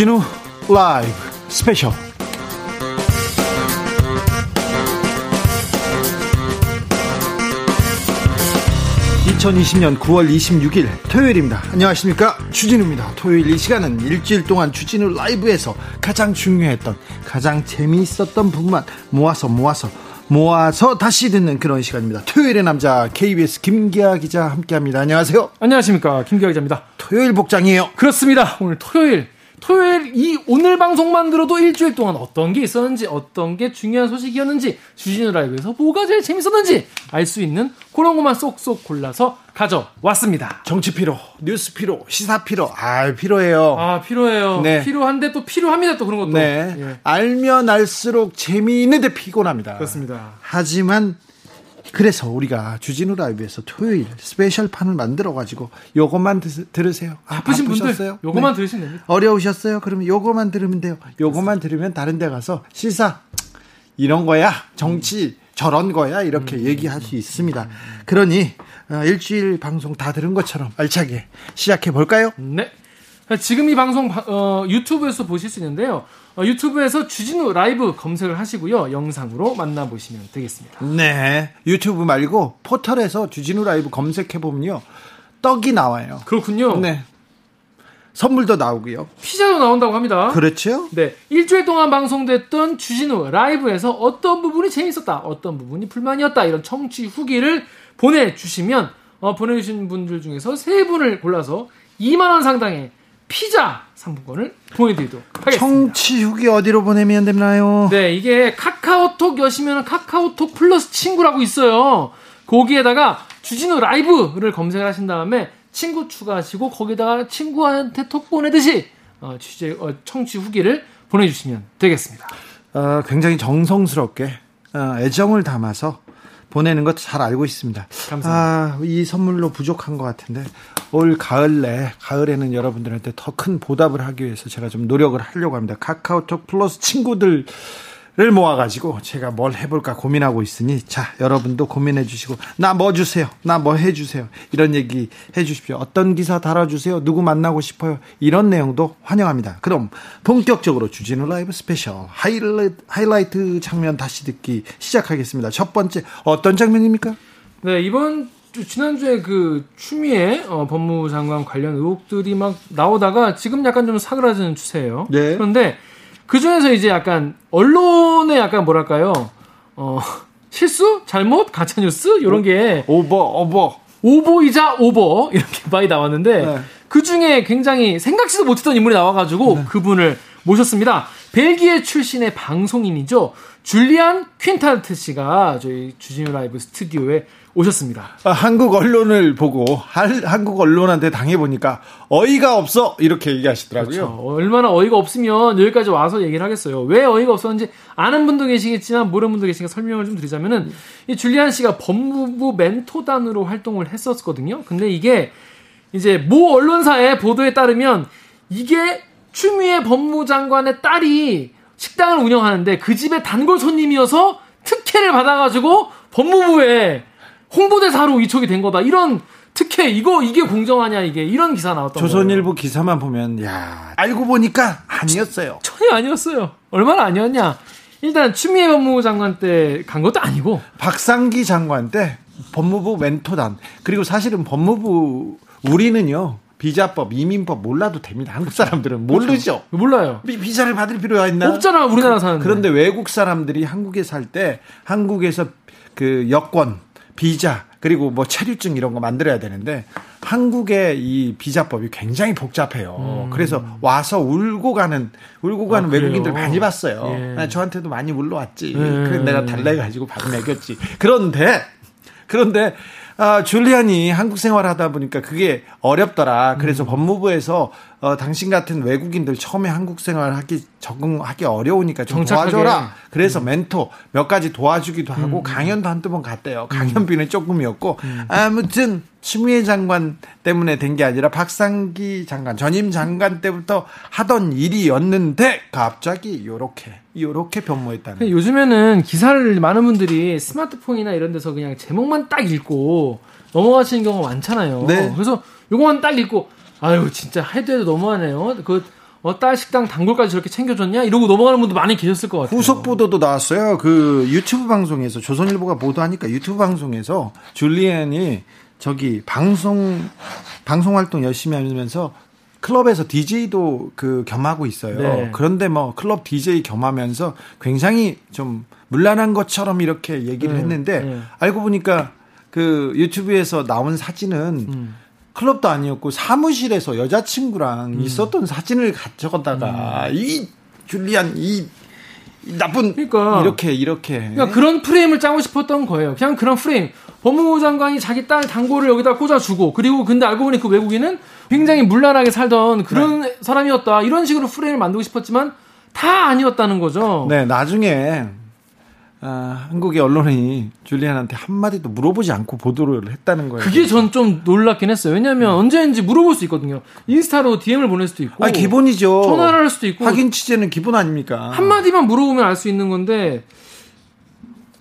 주진우 라이브 스페셜 2020년 9월 26일 토요일입니다. 안녕하십니까. 주진우입니다. 토요일 이 시간은 일주일 동안 주진우 라이브에서 가장 중요했던, 가장 재미있었던 부분만 모아서 모아서 모아서 다시 듣는 그런 시간입니다. 토요일의 남자 KBS 김기화 기자 함께합니다. 안녕하세요. 안녕하십니까 김기화 기자입니다. 토요일 복장이에요. 그렇습니다. 오늘 토요일 토요일 이 오늘 방송만 들어도 일주일 동안 어떤 게 있었는지 어떤 게 중요한 소식이었는지 주진우 라이브에서 뭐가 제일 재밌었는지 알 수 있는 그런 것만 쏙쏙 골라서 가져왔습니다. 정치 피로, 뉴스 피로, 시사 피로, 아 피로해요. 아 피로해요. 네. 피로한데 또 필요합니다 또 그런 것도. 네. 예. 알면 알수록 재미있는데 피곤합니다. 그렇습니다. 하지만 그래서 우리가 주진우 라이브에서 토요일 스페셜 판을 만들어 가지고 요것만 들으세요. 아, 바쁘신 분들 요것만 네. 들으시면 됩니다. 어려우셨어요? 그러면 요것만 들으면 돼요. 요것만 들으면 다른 데 가서 시사 이런 거야. 정치 저런 거야. 이렇게 음. 얘기할 수 있습니다. 그러니 어, 일주일 방송 다 들은 것처럼 알차게 시작해 볼까요? 네. 지금 이 방송 어, 유튜브에서 보실 수 있는데요. 어, 유튜브에서 주진우 라이브 검색을 하시고요. 영상으로 만나보시면 되겠습니다. 네. 유튜브 말고 포털에서 주진우 라이브 검색해보면요. 떡이 나와요. 그렇군요. 네. 선물도 나오고요. 피자도 나온다고 합니다. 그렇죠? 네. 일주일 동안 방송됐던 주진우 라이브에서 어떤 부분이 재밌었다, 어떤 부분이 불만이었다, 이런 청취 후기를 보내주시면, 어, 보내주신 분들 중에서 세 분을 골라서 2만원 상당의 피자 상품권을 보내드리도록 하겠습니다. 청취 후기 어디로 보내면 되나요? 네, 이게 카카오톡 여시면 카카오톡 플러스 친구라고 있어요. 거기에다가 주진우 라이브를 검색을 하신 다음에 친구 추가하시고 거기다가 친구한테 톡 보내듯이 어, 취재, 어, 청취 후기를 보내주시면 되겠습니다. 어, 굉장히 정성스럽게 어, 애정을 담아서 보내는 것도 잘 알고 있습니다. 감사합니다. 아, 이 선물로 부족한 것 같은데 올 가을 내 가을에는 여러분들한테 더 큰 보답을 하기 위해서 제가 좀 노력을 하려고 합니다. 카카오톡 플러스 친구들 를 모아가지고 제가 뭘 해볼까 고민하고 있으니 자 여러분도 고민해 주시고 나 뭐 주세요? 나 뭐 해주세요? 이런 얘기 해주십시오. 어떤 기사 다뤄주세요? 누구 만나고 싶어요? 이런 내용도 환영합니다. 그럼 본격적으로 주진우 라이브 스페셜 하이라이트, 하이라이트 장면 다시 듣기 시작하겠습니다. 첫 번째 어떤 장면입니까? 네 이번 지난주에 그 추미애 어, 법무부 장관 관련 의혹들이 막 나오다가 지금 약간 좀 사그라지는 추세예요 네. 그런데 그 중에서 이제 약간 언론의 약간 뭐랄까요 어 실수 잘못 가짜 뉴스 이런 게 오버 오버 오버이자 오버 이렇게 많이 나왔는데 네. 그 중에 굉장히 생각지도 못했던 인물이 나와가지고 네. 그분을 모셨습니다. 벨기에 출신의 방송인이죠. 줄리안 퀸타르트 씨가 저희 주진우 라이브 스튜디오에 오셨습니다. 아, 한국 언론을 보고 할, 한국 언론한테 당해 보니까 어이가 없어 이렇게 얘기하시더라고요. 그렇죠. 얼마나 어이가 없으면 여기까지 와서 얘기를 하겠어요. 왜 어이가 없었는지 아는 분도 계시겠지만 모르는 분도 계시니까 설명을 좀 드리자면은 이 줄리안 씨가 법무부 멘토단으로 활동을 했었거든요. 근데 이게 이제 모 언론사의 보도에 따르면 이게 추미애 법무장관의 딸이 식당을 운영하는데 그 집에 단골 손님이어서 특혜를 받아가지고 법무부에 홍보대사로 위촉이 된 거다. 이런 특혜 이거 이게 공정하냐 이게 이런 기사 나왔던 조선일보 거예요. 기사만 보면 야 알고 보니까 아니었어요. 전혀 아니었어요. 얼마나 아니었냐. 일단 추미애 법무부 장관 때 간 것도 아니고 박상기 장관 때 법무부 멘토단 그리고 사실은 법무부 우리는요 비자법, 이민법 몰라도 됩니다. 한국 사람들은 그렇죠. 모르죠. 그렇죠. 몰라요. 비, 자를 받을 필요가 있나? 없잖아, 우리나라 사는. 그런데 외국 사람들이 한국에 살 때 한국에서 그 여권, 비자, 그리고 뭐 체류증 이런 거 만들어야 되는데 한국의 이 비자법이 굉장히 복잡해요. 음. 그래서 와서 울고 가는 울고 가는 아, 외국인들 많이 봤어요. 예. 저한테도 많이 울러왔지. 예. 그래서 내가 달래 가지고 밥 먹였지. 그런데 그런데 아, 줄리안이 한국 생활하다 보니까 그게 어렵더라. 그래서 음. 법무부에서 어, 당신 같은 외국인들 처음에 한국 생활 하기 적응하기 어려우니까 좀 정착하게. 도와줘라. 그래서 음. 멘토 몇 가지 도와주기도 하고 음. 강연도 한두 번 갔대요. 강연비는 조금이었고 음. 아무튼 추미애 장관 때문에 된 게 아니라 박상기 장관 전임 장관 때부터 하던 일이었는데 갑자기 요렇게 요렇게 변모했다는. 요즘에는 기사를 많은 분들이 스마트폰이나 이런 데서 그냥 제목만 딱 읽고 넘어가시는 경우가 많잖아요. 네. 그래서 요거만 딱 읽고 아유 진짜 해도 해도 너무하네요. 그 어, 딸 식당 단골까지 저렇게 챙겨줬냐? 이러고 넘어가는 분도 많이 계셨을 것 같아요. 후속 보도도 나왔어요. 그 유튜브 방송에서 조선일보가 보도하니까 유튜브 방송에서 줄리엔이 저기 방송 방송 활동 열심히 하면서 클럽에서 DJ도 그 겸하고 있어요. 네. 그런데 뭐 클럽 DJ 겸하면서 굉장히 좀 물란한 것처럼 이렇게 얘기를 네. 했는데 네. 알고 보니까 그 유튜브에서 나온 사진은 음. 클럽도 아니었고 사무실에서 여자친구랑 음. 있었던 사진을 가져갔다가 음. 이 줄리안 이 나쁜 그러니까 이렇게 이렇게 그러니까 그런 프레임을 짜고 싶었던 거예요. 그냥 그런 프레임. 법무부 장관이 자기 딸 단골을 여기다 꽂아주고 그리고 근데 알고 보니 그 외국인은 굉장히 문란하게 살던 그런 네. 사람이었다 이런 식으로 프레임을 만들고 싶었지만 다 아니었다는 거죠. 네, 나중에 아, 한국의 언론이 줄리안한테 한마디도 물어보지 않고 보도를 했다는 거예요. 그게 전 좀 놀랍긴 했어요. 왜냐하면 음. 언제인지 물어볼 수 있거든요. 인스타로 DM을 보낼 수도 있고. 아, 기본이죠. 전화를 할 수도 있고. 확인 취재는 기본 아닙니까? 한마디만 물어보면 알 수 있는 건데,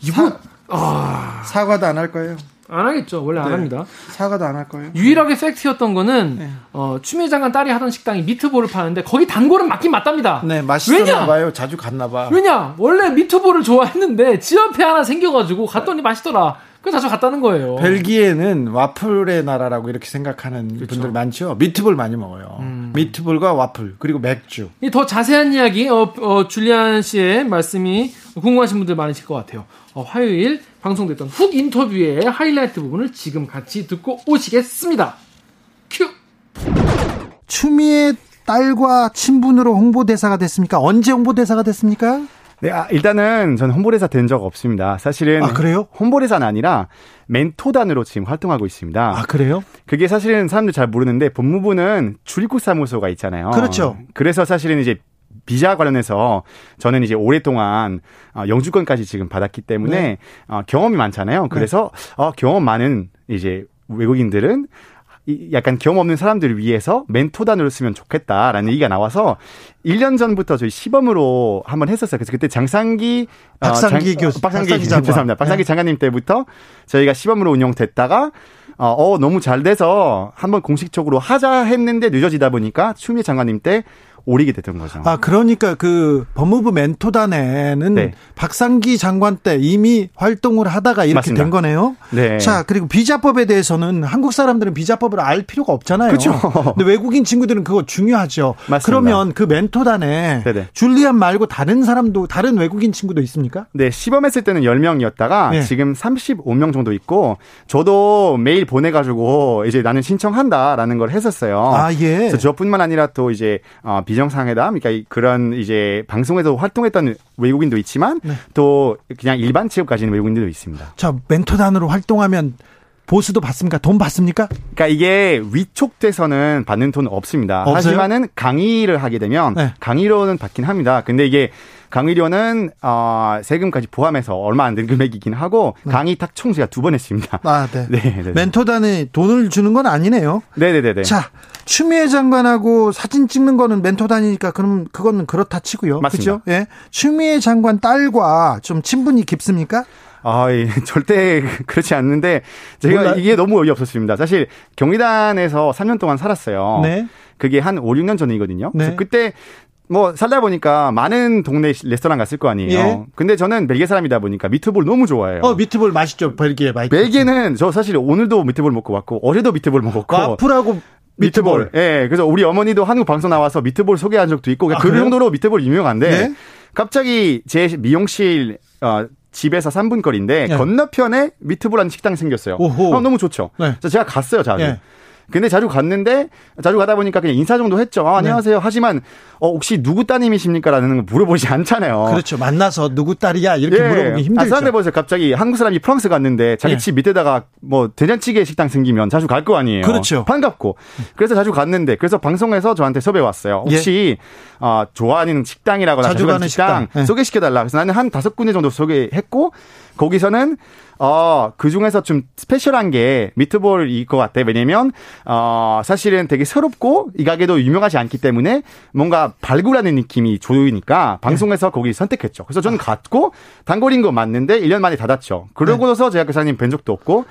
이거, 아. 사과도 안 할 거예요. 안 하겠죠. 원래 네. 안 합니다. 사과도 안 할 거예요. 유일하게 팩트였던 거는 네. 어, 추미애 장관 딸이 하던 식당이 미트볼을 파는데 거기 단골은 맞긴 맞답니다. 네, 맛있었나 봐요. 자주 갔나 봐. 왜냐? 원래 미트볼을 좋아했는데 지 옆에 하나 생겨가지고 갔더니 맛있더라. 그래서 자주 갔다는 거예요. 벨기에는 와플의 나라라고 이렇게 생각하는 그렇죠. 분들 많죠. 미트볼 많이 먹어요. 음. 미트볼과 와플 그리고 맥주. 더 자세한 이야기 어, 어, 줄리안 씨의 말씀이 궁금하신 분들 많으실 것 같아요. 어, 화요일 방송됐던 훅 인터뷰의 하이라이트 부분을 지금 같이 듣고 오시겠습니다. 큐. 추미애 딸과 친분으로 홍보대사가 됐습니까? 언제 홍보대사가 됐습니까? 네, 아, 일단은 저는 홍보대사 된 적 없습니다. 사실은 아, 그래요? 홍보대사는 아니라 멘토단으로 지금 활동하고 있습니다. 아, 그래요? 그게 사실은 사람들 잘 모르는데 법무부는 출입국 사무소가 있잖아요. 그렇죠. 그래서 사실은 이제 비자 관련해서 저는 이제 오랫동안 어, 영주권까지 지금 받았기 때문에 네. 어, 경험이 많잖아요. 그래서 네. 어, 경험 많은 이제 외국인들은 약간 경험 없는 사람들을 위해서 멘토단으로 쓰면 좋겠다라는 얘기가 나와서 1년 전부터 저희 시범으로 한번 했었어요. 그래서 그때 장상기 박상기 어, 장, 교수 박상기, 박상기 장관. 죄송합니다. 박상기 네. 장관님 때부터 저희가 시범으로 운영됐다가 어, 어 너무 잘 돼서 한번 공식적으로 하자 했는데 늦어지다 보니까 추미애 장관님 때 오리게 됐던 거죠. 아, 그러니까 그 법무부 멘토단에는 네. 박상기 장관 때 이미 활동을 하다가 이렇게 맞습니다. 된 거네요. 네. 자, 그리고 비자법에 대해서는 한국 사람들은 비자법을 알 필요가 없잖아요. 그렇죠. 근데 외국인 친구들은 그거 중요하죠. 맞습니다. 그러면 그 멘토단에 네네. 줄리안 말고 다른 사람도 다른 외국인 친구도 있습니까? 네, 시범했을 때는 10명이었다가 네. 지금 35명 정도 있고 저도 메일 보내 가지고 이제 나는 신청한다라는 걸 했었어요. 아, 예. 그래서 저뿐만 아니라 또 이제 어, 비정상회담, 그러니까 그런 이제 방송에서 활동했던 외국인도 있지만 네. 또 그냥 일반 취업 가지는 외국인들도 있습니다. 자, 멘토단으로 활동하면 보수도 받습니까? 돈 받습니까? 그러니까 이게 위촉돼서는 받는 돈은 없습니다. 없어요? 하지만은 강의를 하게 되면 네. 강의료는 받긴 합니다. 근데 이게 강의료는 어, 세금까지 포함해서 얼마 안 되는 금액이긴 하고 네. 강의 탁 총수가 두 번 했습니다. 아, 네. 네, 네. 네. 멘토단에 돈을 주는 건 아니네요. 네, 네, 네, 네. 자, 추미애 장관하고 사진 찍는 거는 멘토단이니까 그럼 그거는 그렇다 치고요. 맞습니다. 그렇죠? 예. 추미애 장관 딸과 좀 친분이 깊습니까? 아, 예, 절대 그렇지 않는데 제가 몰라. 이게 너무 어이없었습니다. 사실 경리단에서 3년 동안 살았어요. 네. 그게 한 5, 6년 전이거든요. 네. 그래서 그때 뭐 살다 보니까 많은 동네 레스토랑 갔을 거 아니에요. 예. 근데 저는 벨기에 사람이다 보니까 미트볼 너무 좋아해요. 어, 미트볼 맛있죠. 벨기에 맛있죠. 벨기에는 저 사실 오늘도 미트볼 먹고 왔고 어제도 미트볼 먹었고 와플하고 미트볼. 미트볼. 예. 그래서 우리 어머니도 한국 방송 나와서 미트볼 소개한 적도 있고 아, 그 정도로 미트볼 유명한데 네? 갑자기 제 미용실 어 집에서 3분 거리인데 네. 건너편에 미트볼 하는 식당이 생겼어요. 어, 너무 좋죠. 네. 제가 갔어요, 자주. 네. 근데 자주 갔는데 자주 가다 보니까 그냥 인사 정도 했죠. 아, 안녕하세요. 네. 하지만 어, 혹시 누구 따님이십니까라는 걸 물어보지 않잖아요. 그렇죠. 만나서 누구 딸이야 이렇게 예. 물어보기 힘들죠. 아, 사람들 보세요. 갑자기 한국 사람이 프랑스 갔는데 자기 예. 집 밑에다가 뭐 된장찌개 식당 생기면 자주 갈 거 아니에요. 그렇죠. 반갑고. 그래서 자주 갔는데 그래서 방송에서 저한테 섭외 왔어요. 혹시 예. 어, 좋아하는 식당이라거나 자주 가는 식당, 식당. 예. 소개시켜달라. 그래서 나는 한 다섯 군데 정도 소개했고 거기서는 어, 그 중에서 좀 스페셜한 게 미트볼일 것 같아. 왜냐면, 어, 사실은 되게 새롭고 이 가게도 유명하지 않기 때문에 뭔가 발굴하는 느낌이 좋으니까 방송에서 네. 거기 선택했죠. 그래서 저는 갔고 단골인 거 맞는데 1년 만에 닫았죠. 그러고 나서 네. 제가 그 사장님 뵌 적도 없고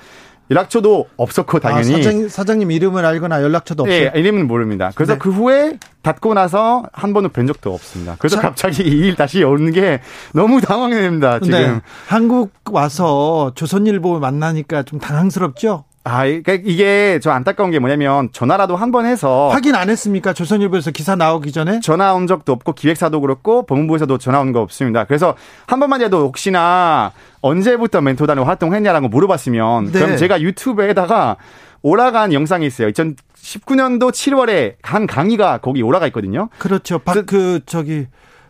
연락처도 없었고 아, 당연히 아, 사장, 사장님 이름을 알거나 연락처도 없어요. 네, 이름은 모릅니다. 그래서 네. 그 후에 닫고 나서 한 번도 뵌 적도 없습니다. 그래서 자, 갑자기 이 일 다시 오는 게 너무 당황됩니다. 지금 네. 한국 와서 조선일보 만나니까 좀 당황스럽죠? 아, 그러니까 이게 저 안타까운 게 뭐냐면 전화라도 한 번 해서 확인 안 했습니까? 조선일보에서 기사 나오기 전에 전화 온 적도 없고 기획사도 그렇고 법무부에서도 전화 온 거 없습니다. 그래서 한 번만이라도 혹시나 언제부터 멘토단을 활동했냐라고 물어봤으면 네. 그럼 제가 유튜브에다가 올라간 영상이 있어요. 2019년도 7월에 한 강의가 거기 올라가 있거든요. 그렇죠. 박, 그, 저기,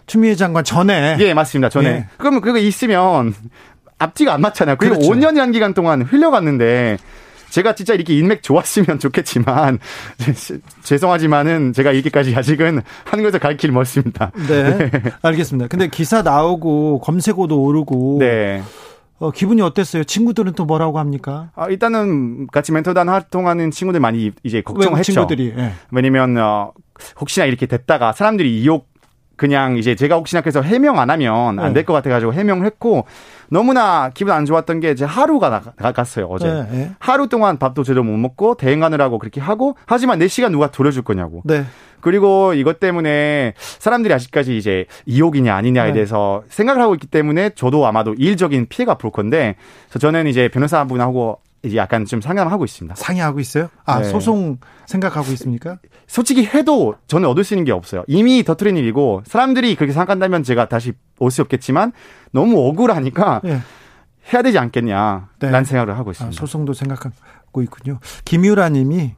추미애 장관 전에. 예, 맞습니다. 전에. 예. 그러면 그거 있으면 앞뒤가 안 맞잖아요. 그리고 그렇죠. 5년이란 기간 동안 흘려갔는데 제가 진짜 이렇게 인맥 좋았으면 좋겠지만 죄송하지만은 제가 이렇게까지 아직은 것에 갈길 멀습니다. 네. 네. 알겠습니다. 근데 기사 나오고 검색어도 오르고 네. 어, 기분이 어땠어요? 친구들은 또 뭐라고 합니까? 아, 일단은 같이 멘토단 활동하는 친구들 많이 이제 걱정했죠. 친구들이. 네. 왜냐면 어, 혹시나 이렇게 됐다가 사람들이 이욕 그냥 이제 제가 혹시나 그래서 해명 안 하면 안 될 것 같아가지고 해명을 했고 너무나 기분 안 좋았던 게제 하루가 나 갔어요 어제 네, 네. 하루 동안 밥도 제대로 못 먹고 대행하느라고 그렇게 하고 하지만 내 시간 누가 돌려줄 거냐고 네. 그리고 이것 때문에 사람들이 아직까지 이제 이욕이냐 아니냐에 네. 대해서 생각을 하고 있기 때문에 저도 아마도 일적인 피해가 볼 건데 저는 이제 변호사분하고 이제 약간 좀 상담하고 있습니다. 상의하고 있어요? 아, 네. 소송 생각하고 있습니까? 솔직히 해도 저는 얻을 수 있는 게 없어요. 이미 더트린 일이고 사람들이 그렇게 생각한다면 제가 다시 올 수 없겠지만 너무 억울하니까 네. 해야 되지 않겠냐. 네. 라는 생각을 하고 있습니다. 아, 소송도 생각하고 있군요. 김유라 님이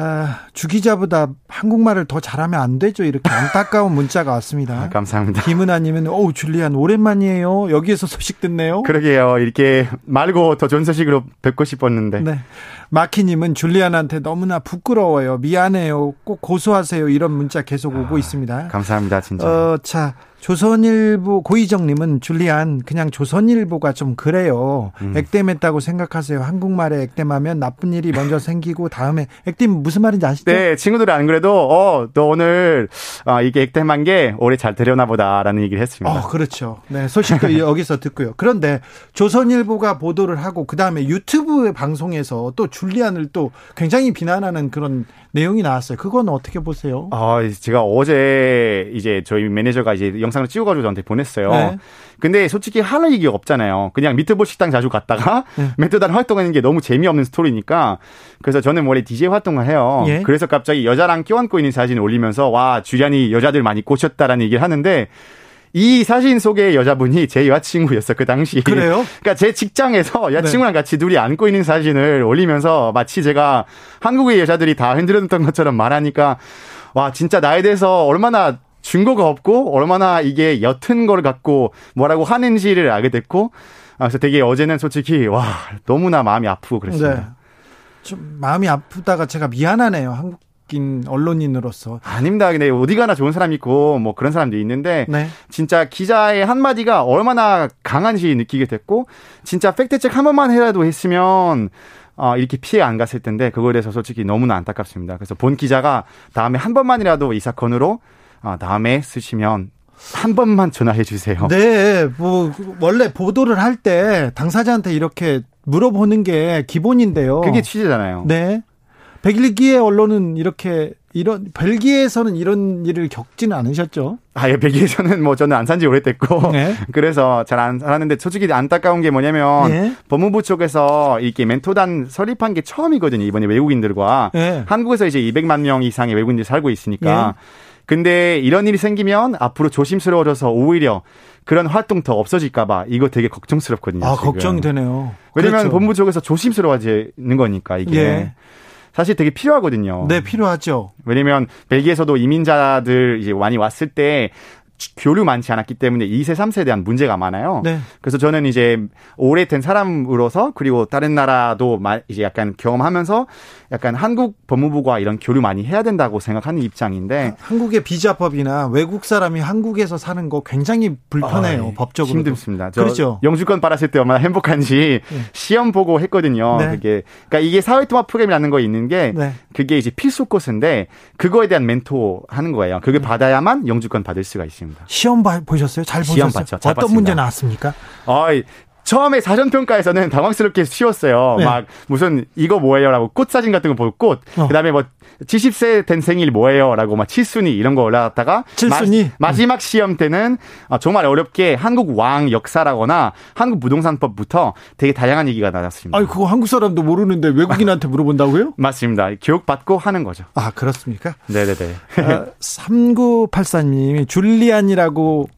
아, 주기자보다 한국말을 더 잘하면 안 되죠. 이렇게 안타까운 문자가 왔습니다. 아, 감사합니다. 김은아님은 오 줄리안 오랜만이에요. 여기에서 소식 듣네요. 그러게요. 이렇게 말고 더 좋은 소식으로 뵙고 싶었는데. 네. 마키님은 줄리안한테 너무나 부끄러워요. 미안해요. 꼭 고소하세요. 이런 문자 계속 오고 아, 있습니다. 감사합니다. 진짜. 어, 자 조선일보 고희정님은 줄리안 그냥 조선일보가 좀 그래요. 음. 액땜했다고 생각하세요. 한국말에 액땜하면 나쁜 일이 먼저 생기고 다음에 액땜 무슨 말인지 아시죠? 네, 친구들이 안 그래도 어 너 오늘 어, 이게 액땜한 게 올해 잘 되려나 보다라는 얘기를 했습니다. 어, 그렇죠. 네, 소식도 여기서 듣고요. 그런데 조선일보가 보도를 하고 그 다음에 유튜브 방송에서 또 줄리안을 또 굉장히 비난하는 그런 내용이 나왔어요. 그건 어떻게 보세요? 아, 제가 어제 이제 저희 매니저가 이제 영상을 찍어가지고 저한테 보냈어요. 네. 근데 솔직히 할 얘기가 없잖아요. 그냥 미트볼 식당 자주 갔다가 네. 멘토단 활동하는 게 너무 재미없는 스토리니까 그래서 저는 원래 DJ 활동을 해요. 예. 그래서 갑자기 여자랑 껴안고 있는 사진을 올리면서 와 줄리안이 여자들 많이 꼬셨다라는 얘기를 하는데 이 사진 속의 여자분이 제 여자친구였어 그 당시. 그래요? 그러니까 제 직장에서 여자친구랑 네. 같이 둘이 안고 있는 사진을 올리면서 마치 제가 한국의 여자들이 다 흔들었던 것처럼 말하니까 와 진짜 나에 대해서 얼마나 증거가 없고 얼마나 이게 옅은 걸 갖고 뭐라고 하는지를 알게 됐고 아, 그래서 되게 어제는 솔직히 와 너무나 마음이 아프고 그랬습니다. 네. 좀 마음이 아프다가 제가 미안하네요. 한국 인 언론인으로서 아닙니다. 근데 어디 가나 좋은 사람 있고 뭐 그런 사람도 있는데 네. 진짜 기자의 한 마디가 얼마나 강한지 느끼게 됐고 진짜 팩트 체크 한 번만 해라도 했으면 어, 이렇게 피해 안 갔을 텐데 그거에 대해서 솔직히 너무나 안타깝습니다. 그래서 본 기자가 다음에 한 번만이라도 이 사건으로 어, 다음에 쓰시면 한 번만 전화해 주세요. 네, 뭐 원래 보도를 할 때 당사자한테 이렇게 물어보는 게 기본인데요. 그게 취재잖아요. 네. 백일기의 언론은 이렇게 이런 벨기에에서는 이런 일을 겪지는 않으셨죠? 아, 예, 벨기에에서는 뭐 저는 안 산지 오래됐고 네. 그래서 잘 안 살았는데 솔직히 안타까운 게 뭐냐면 네. 법무부 쪽에서 이렇게 멘토단 설립한 게 처음이거든요. 이번에 외국인들과 네. 한국에서 이제 200만 명 이상의 외국인들이 살고 있으니까 네. 근데 이런 일이 생기면 앞으로 조심스러워져서 오히려 그런 활동 더 없어질까봐 이거 되게 걱정스럽거든요. 아, 지금. 걱정이 되네요. 왜냐면 그렇죠. 법무부 쪽에서 조심스러워지는 거니까 이게. 예. 사실 되게 필요하거든요. 네, 필요하죠. 왜냐면 벨기에에서도 이민자들 이제 많이 왔을 때 교류 많지 않았기 때문에 2세, 3세에 대한 문제가 많아요. 네. 그래서 저는 이제 오래된 사람으로서 그리고 다른 나라도 이제 약간 경험하면서 약간 한국 법무부가 이런 교류 많이 해야 된다고 생각하는 입장인데 한국의 비자법이나 외국 사람이 한국에서 사는 거 굉장히 불편해요. 아, 법적으로 힘듭니다. 그렇죠. 영주권 받았을 때 얼마나 행복한지 네. 시험 보고 했거든요. 네. 그게 그러니까 이게 사회통합 프로그램이라는 거 있는 게 네. 그게 이제 필수 코스인데 그거에 대한 멘토 하는 거예요. 그게 네. 받아야만 영주권 받을 수가 있습니다. 시험 봐, 보셨어요? 잘 보셨어요? 시험 봤죠. 잘 어떤 봤습니다. 문제 나왔습니까? 아, 처음에 사전 평가에서는 당황스럽게 쉬웠어요. 네. 막 무슨 이거 뭐예요라고 꽃 사진 같은 거 보고 꽃. 어. 그다음에 뭐 70세 된 생일 뭐예요라고 막 칠순위 이런 거 올라갔다가 칠순위 마, 지막 시험 때는 어, 정말 어렵게 한국 왕 역사라거나 한국 부동산법부터 되게 다양한 얘기가 나왔습니다. 아, 그거 한국 사람도 모르는데 외국인한테 물어본다고요? 맞습니다. 교육 받고 하는 거죠. 아, 그렇습니까? 네 네 네. 아, 3984님이 줄리안이라고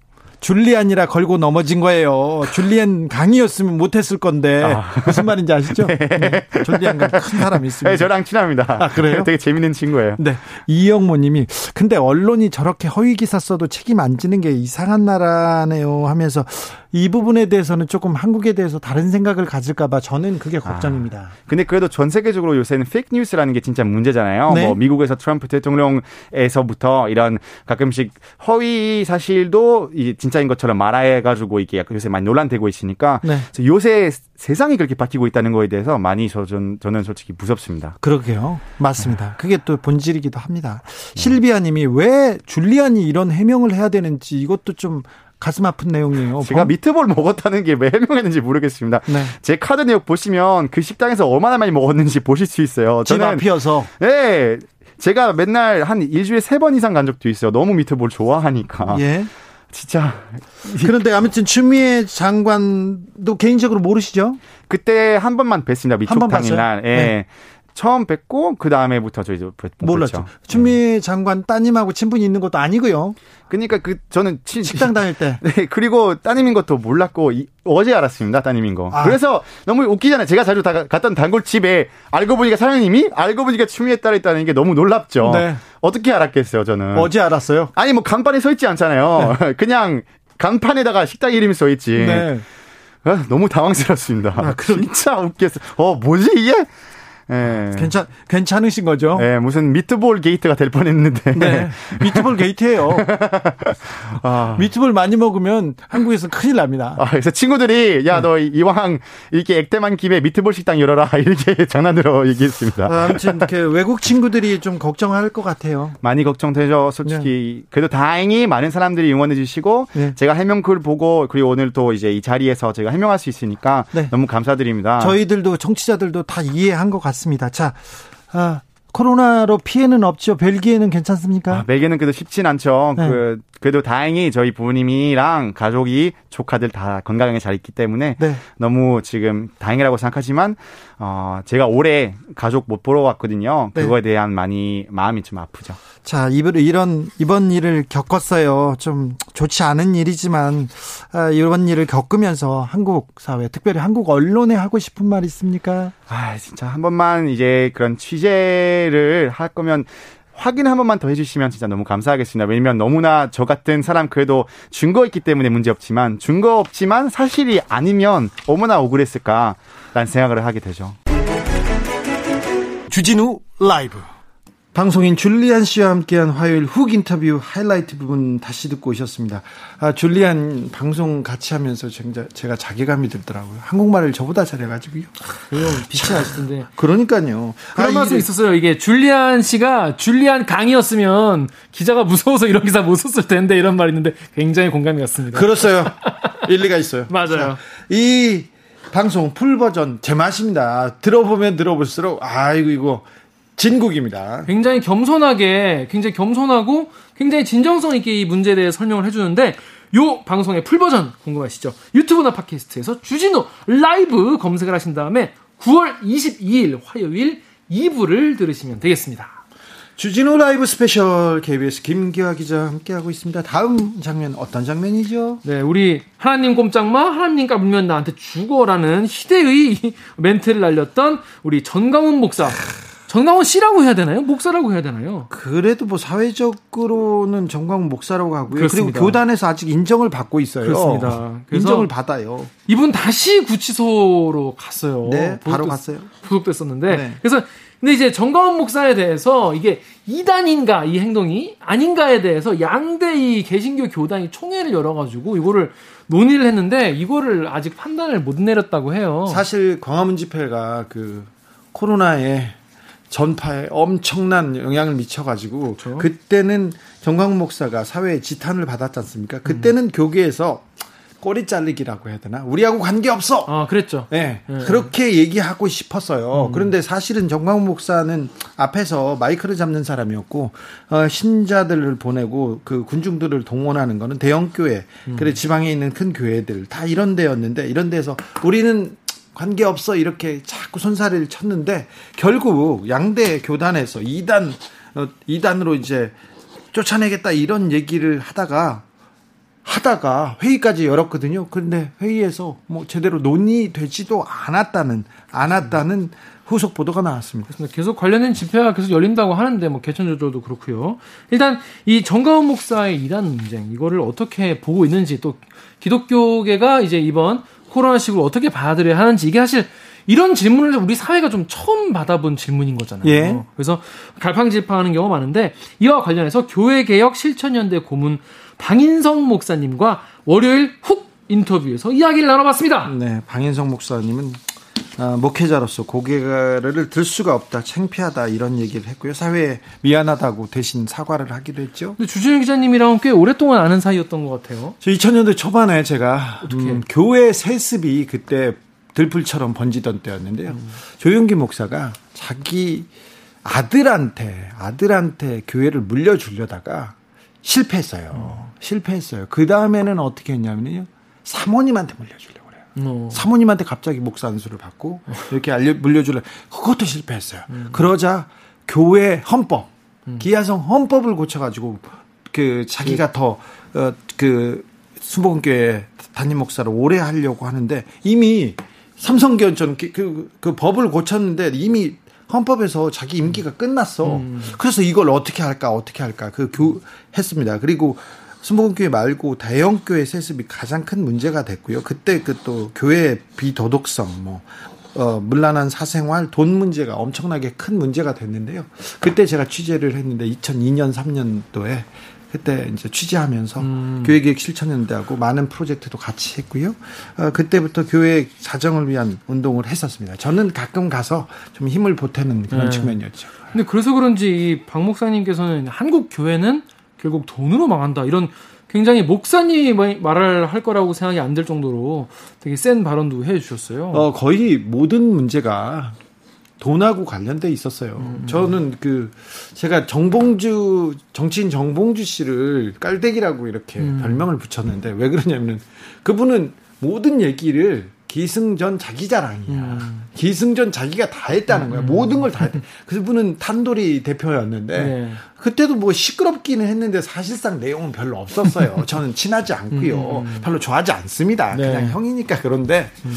줄리안이라 걸고 넘어진 거예요. 줄리안 강이었으면 못했을 건데 아. 무슨 말인지 아시죠? 네. 네. 줄리안과 큰 사람이 있습니다. 네, 저랑 친합니다. 아, 그래요? 되게 재밌는 친구예요. 네. 이영모님이 근데 언론이 저렇게 허위 기사 써도 책임 안 지는 게 이상한 나라네요 하면서 이 부분에 대해서는 조금 한국에 대해서 다른 생각을 가질까봐 저는 그게 아. 걱정입니다. 아, 근데 그래도 전 세계적으로 요새는 페이크 뉴스라는 게 진짜 문제잖아요. 네. 뭐 미국에서 트럼프 대통령에서부터 이런 가끔씩 허위 사실도 이 진짜 인 것처럼 말해가지고 이게 요새 많이 논란되고 있으니까 네. 요새 세상이 그렇게 바뀌고 있다는 거에 대해서 많이 저는, 저는 솔직히 무섭습니다. 그러게요. 맞습니다. 그게 또 본질이기도 합니다. 실비아님이 왜 줄리안이 이런 해명을 해야 되는지 이것도 좀 가슴 아픈 내용이에요. 제가 미트볼 먹었다는 게 왜 해명했는지 모르겠습니다. 네. 제 카드 내역 보시면 그 식당에서 얼마나 많이 먹었는지 보실 수 있어요. 집 앞이어서. 네. 제가 맨날 한 일주일에 세 번 이상 간 적도 있어요. 너무 미트볼 좋아하니까. 예. 진짜. 그런데 아무튼 추미애 장관도 개인적으로 모르시죠? 그때 한 번만 뵀습니다. 미촉탕인 날. 예. 네. 처음 뵙고 그 다음에부터 저희 몰랐죠. 추미애 네. 장관 따님하고 친분이 있는 것도 아니고요. 그러니까 그 저는 치, 식당 다닐 때. 네 그리고 따님인 것도 몰랐고 이, 어제 알았습니다 따님인 거. 아. 그래서 너무 웃기잖아요. 제가 자주 다, 갔던 단골집에 알고 보니까 사장님이 알고 보니까 추미애 딸이 있다는 게 너무 놀랍죠. 네. 어떻게 알았겠어요 저는. 어제 알았어요. 아니 뭐 간판에 서 있지 않잖아요. 네. 그냥 간판에다가 식당 이름이 써 있지. 네. 아, 너무 당황스럽습니다. 아, 진짜 웃겼어. 어 뭐지 이게? 예. 괜찮 괜찮으신 거죠? 예, 무슨 미트볼 게이트가 될 뻔했는데. 네, 미트볼 게이트예요. 아. 미트볼 많이 먹으면 한국에서 큰일 납니다. 아, 그래서 친구들이 야너 네. 이왕 이렇게 액땜한 김에 미트볼 식당 열어라 이렇게 장난으로 얘기했습니다. 아, 아무튼 그 외국 친구들이 좀 걱정할 것 같아요. 많이 걱정되죠, 솔직히. 네. 그래도 다행히 많은 사람들이 응원해 주시고 네. 제가 해명글 보고 그리고 오늘 또 이제 이 자리에서 제가 해명할 수 있으니까 네. 너무 감사드립니다. 저희들도 정치자들도 다 이해한 것 같습니다. 같습니다. 자, 아, 코로나로 피해는 없죠. 벨기에는 괜찮습니까? 아, 벨기에는 그래도 쉽진 않죠. 네. 그 그래도 다행히 저희 부모님이랑 가족이 조카들 다 건강하게 잘 있기 때문에 네. 너무 지금 다행이라고 생각하지만 어 제가 올해 가족 못 보러 왔거든요. 네. 그거에 대한 많이 마음이 좀 아프죠. 자, 이런 이번 일을 겪었어요. 좀 좋지 않은 일이지만 아, 이번 일을 겪으면서 한국 사회, 특별히 한국 언론에 하고 싶은 말 있습니까? 아, 진짜 한 번만 이제 그런 취재를 할 거면 확인 한 번만 더 해주시면 진짜 너무 감사하겠습니다. 왜냐면 너무나 저 같은 사람 그래도 증거 있기 때문에 문제 없지만 증거 없지만 사실이 아니면 얼마나 억울했을까라는 생각을 하게 되죠. 주진우 라이브 방송인 줄리안 씨와 함께한 화요일 훅 인터뷰 하이라이트 부분 다시 듣고 오셨습니다. 아, 줄리안 방송 같이 하면서 제가, 자괴감이 들더라고요. 한국말을 저보다 잘해가지고요. 그요 빛이 나시던데. 그러니까요. 그런 아, 말씀 있었어요. 이게 줄리안 씨가 줄리안 강이었으면 기자가 무서워서 이런 기사 못 썼을 텐데 이런 말이 있는데 굉장히 공감이 갔습니다. 그렇어요. 일리가 있어요. 맞아요. 자, 이 방송 full 버전 제 맛입니다. 들어보면 들어볼수록 아이고 이거 진국입니다. 굉장히 겸손하게, 굉장히 겸손하고 굉장히 진정성 있게 이 문제에 대해 설명을 해주는데 요 방송의 full 버전 궁금하시죠? 유튜브나 팟캐스트에서 주진우 라이브 검색을 하신 다음에 9월 22일 화요일 2부를 들으시면 되겠습니다. 주진우 라이브 스페셜 KBS 김기화 기자 함께하고 있습니다. 다음 장면 어떤 장면이죠? 네, 우리 하나님 꼼짝마 하나님 까불면 나한테 죽어라는 희대의 멘트를 날렸던 우리 전광훈 목사. 전광훈 씨라고 해야 되나요? 목사라고 해야 되나요? 그래도 뭐 사회적으로는 전광훈 목사라고 하고요. 그렇습니다. 그리고 교단에서 아직 인정을 받고 있어요. 그렇습니다. 인정을 받아요. 이분 다시 구치소로 갔어요. 네, 바로 갔어요. 구속됐었는데 네. 그래서 근데 이제 정강원 목사에 대해서 이게 이단인가 이 행동이 아닌가에 대해서 양대 이 개신교 교단이 총회를 열어가지고 이거를 논의를 했는데 이거를 아직 판단을 못 내렸다고 해요. 사실 광화문 집회가 그 코로나에 전파에 엄청난 영향을 미쳐가지고 그렇죠. 그때는 정광 목사가 사회에 지탄을 받았지 않습니까? 그때는 음. 교계에서 꼬리 잘리기라고 해야 되나? 우리하고 관계 없어. 아, 그랬죠. 네, 네. 그렇게 얘기하고 싶었어요. 음. 그런데 사실은 정광훈 목사는 앞에서 마이크를 잡는 사람이었고 어, 신자들을 보내고 그 군중들을 동원하는 거는 대형 교회, 음. 그래 지방에 있는 큰 교회들 다 이런 데였는데 이런 데서 우리는 관계 없어 이렇게 자꾸 손사래를 쳤는데 결국 양대 교단에서 2단 어, 2단으로 이제 쫓아내겠다 이런 얘기를 하다가 하다가 회의까지 열었거든요. 그런데 회의에서 뭐 제대로 논의되지도 않았다는 않았다는 후속 보도가 나왔습니다. 계속 관련된 집회가 계속 열린다고 하는데 뭐 개천 조절도 그렇고요. 일단 이 정가훈 목사의 이단 논쟁 이거를 어떻게 보고 있는지 또 기독교계가 이제 이번 코로나19를 어떻게 받아들여야 하는지 이게 사실 이런 질문을 우리 사회가 좀 처음 받아본 질문인 거잖아요. 예. 그래서 갈팡질팡하는 경우가 많은데 이와 관련해서 교회개혁 실천연대 고문 방인성 목사님과 월요일 훅 인터뷰에서 이야기를 나눠봤습니다. 네, 방인성 목사님은 아, 목회자로서 고개를 들 수가 없다, 창피하다 이런 얘기를 했고요. 사회에 미안하다고 대신 사과를 하기도 했죠. 근데 주진우 기자님이랑 꽤 오랫동안 아는 사이였던 것 같아요. 저 2000년대 초반에 제가 음, 교회 세습이 그때 들풀처럼 번지던 때였는데요. 음. 조용기 목사가 자기 아들한테 아들한테 교회를 물려주려다가 실패했어요. 어. 실패했어요. 그 다음에는 어떻게 했냐면요. 사모님한테 물려주려고. 어. 사모님한테 갑자기 목사 안수를 받고 이렇게 알려 물려주려 그것도 실패했어요. 음. 그러자 교회 헌법, 음. 기아성 헌법을 고쳐가지고 그 자기가 그 더그 어, 수복교회 담임 목사를 오래 하려고 하는데 이미 그, 그, 그 법을 고쳤는데 이미 헌법에서 자기 임기가 끝났어. 음. 그래서 이걸 어떻게 할까, 어떻게 할까, 그 교, 했습니다. 그리고 수목원교회 말고 대형교회 세습이 가장 큰 문제가 됐고요. 그때 그 또 교회 비도덕성, 뭐, 어, 문란한 사생활, 돈 문제가 엄청나게 큰 문제가 됐는데요. 그때 제가 취재를 했는데 2002년, 3년도에 그때 이제 취재하면서 음. 교회계획 실천연대하고 많은 프로젝트도 같이 했고요. 어, 그때부터 교회 자정을 위한 운동을 했었습니다. 저는 가끔 가서 좀 힘을 보태는 그런 네. 측면이었죠. 근데 그래서 그런지 박 목사님께서는 한국 교회는 결국 돈으로 망한다 이런 굉장히 목사님이 말을 할 거라고 생각이 안들 정도로 되게 센 발언도 해 주셨어요. 어, 거의 모든 문제가 돈하고 관련돼 있었어요. 음. 저는 그 제가 정봉주 정치인 정봉주 씨를 깔대기라고 이렇게 음. 별명을 붙였는데 왜 그러냐면은 그분은 모든 얘기를 기승전 자기 자랑이야. 음. 기승전 자기가 다 했다는 거야. 음. 모든 걸 다 했다. 그분은 탄돌이 대표였는데 네. 그때도 뭐 시끄럽기는 했는데 사실상 내용은 별로 없었어요. 저는 친하지 않고요. 음. 별로 좋아하지 않습니다. 네. 그냥 형이니까 그런데 음.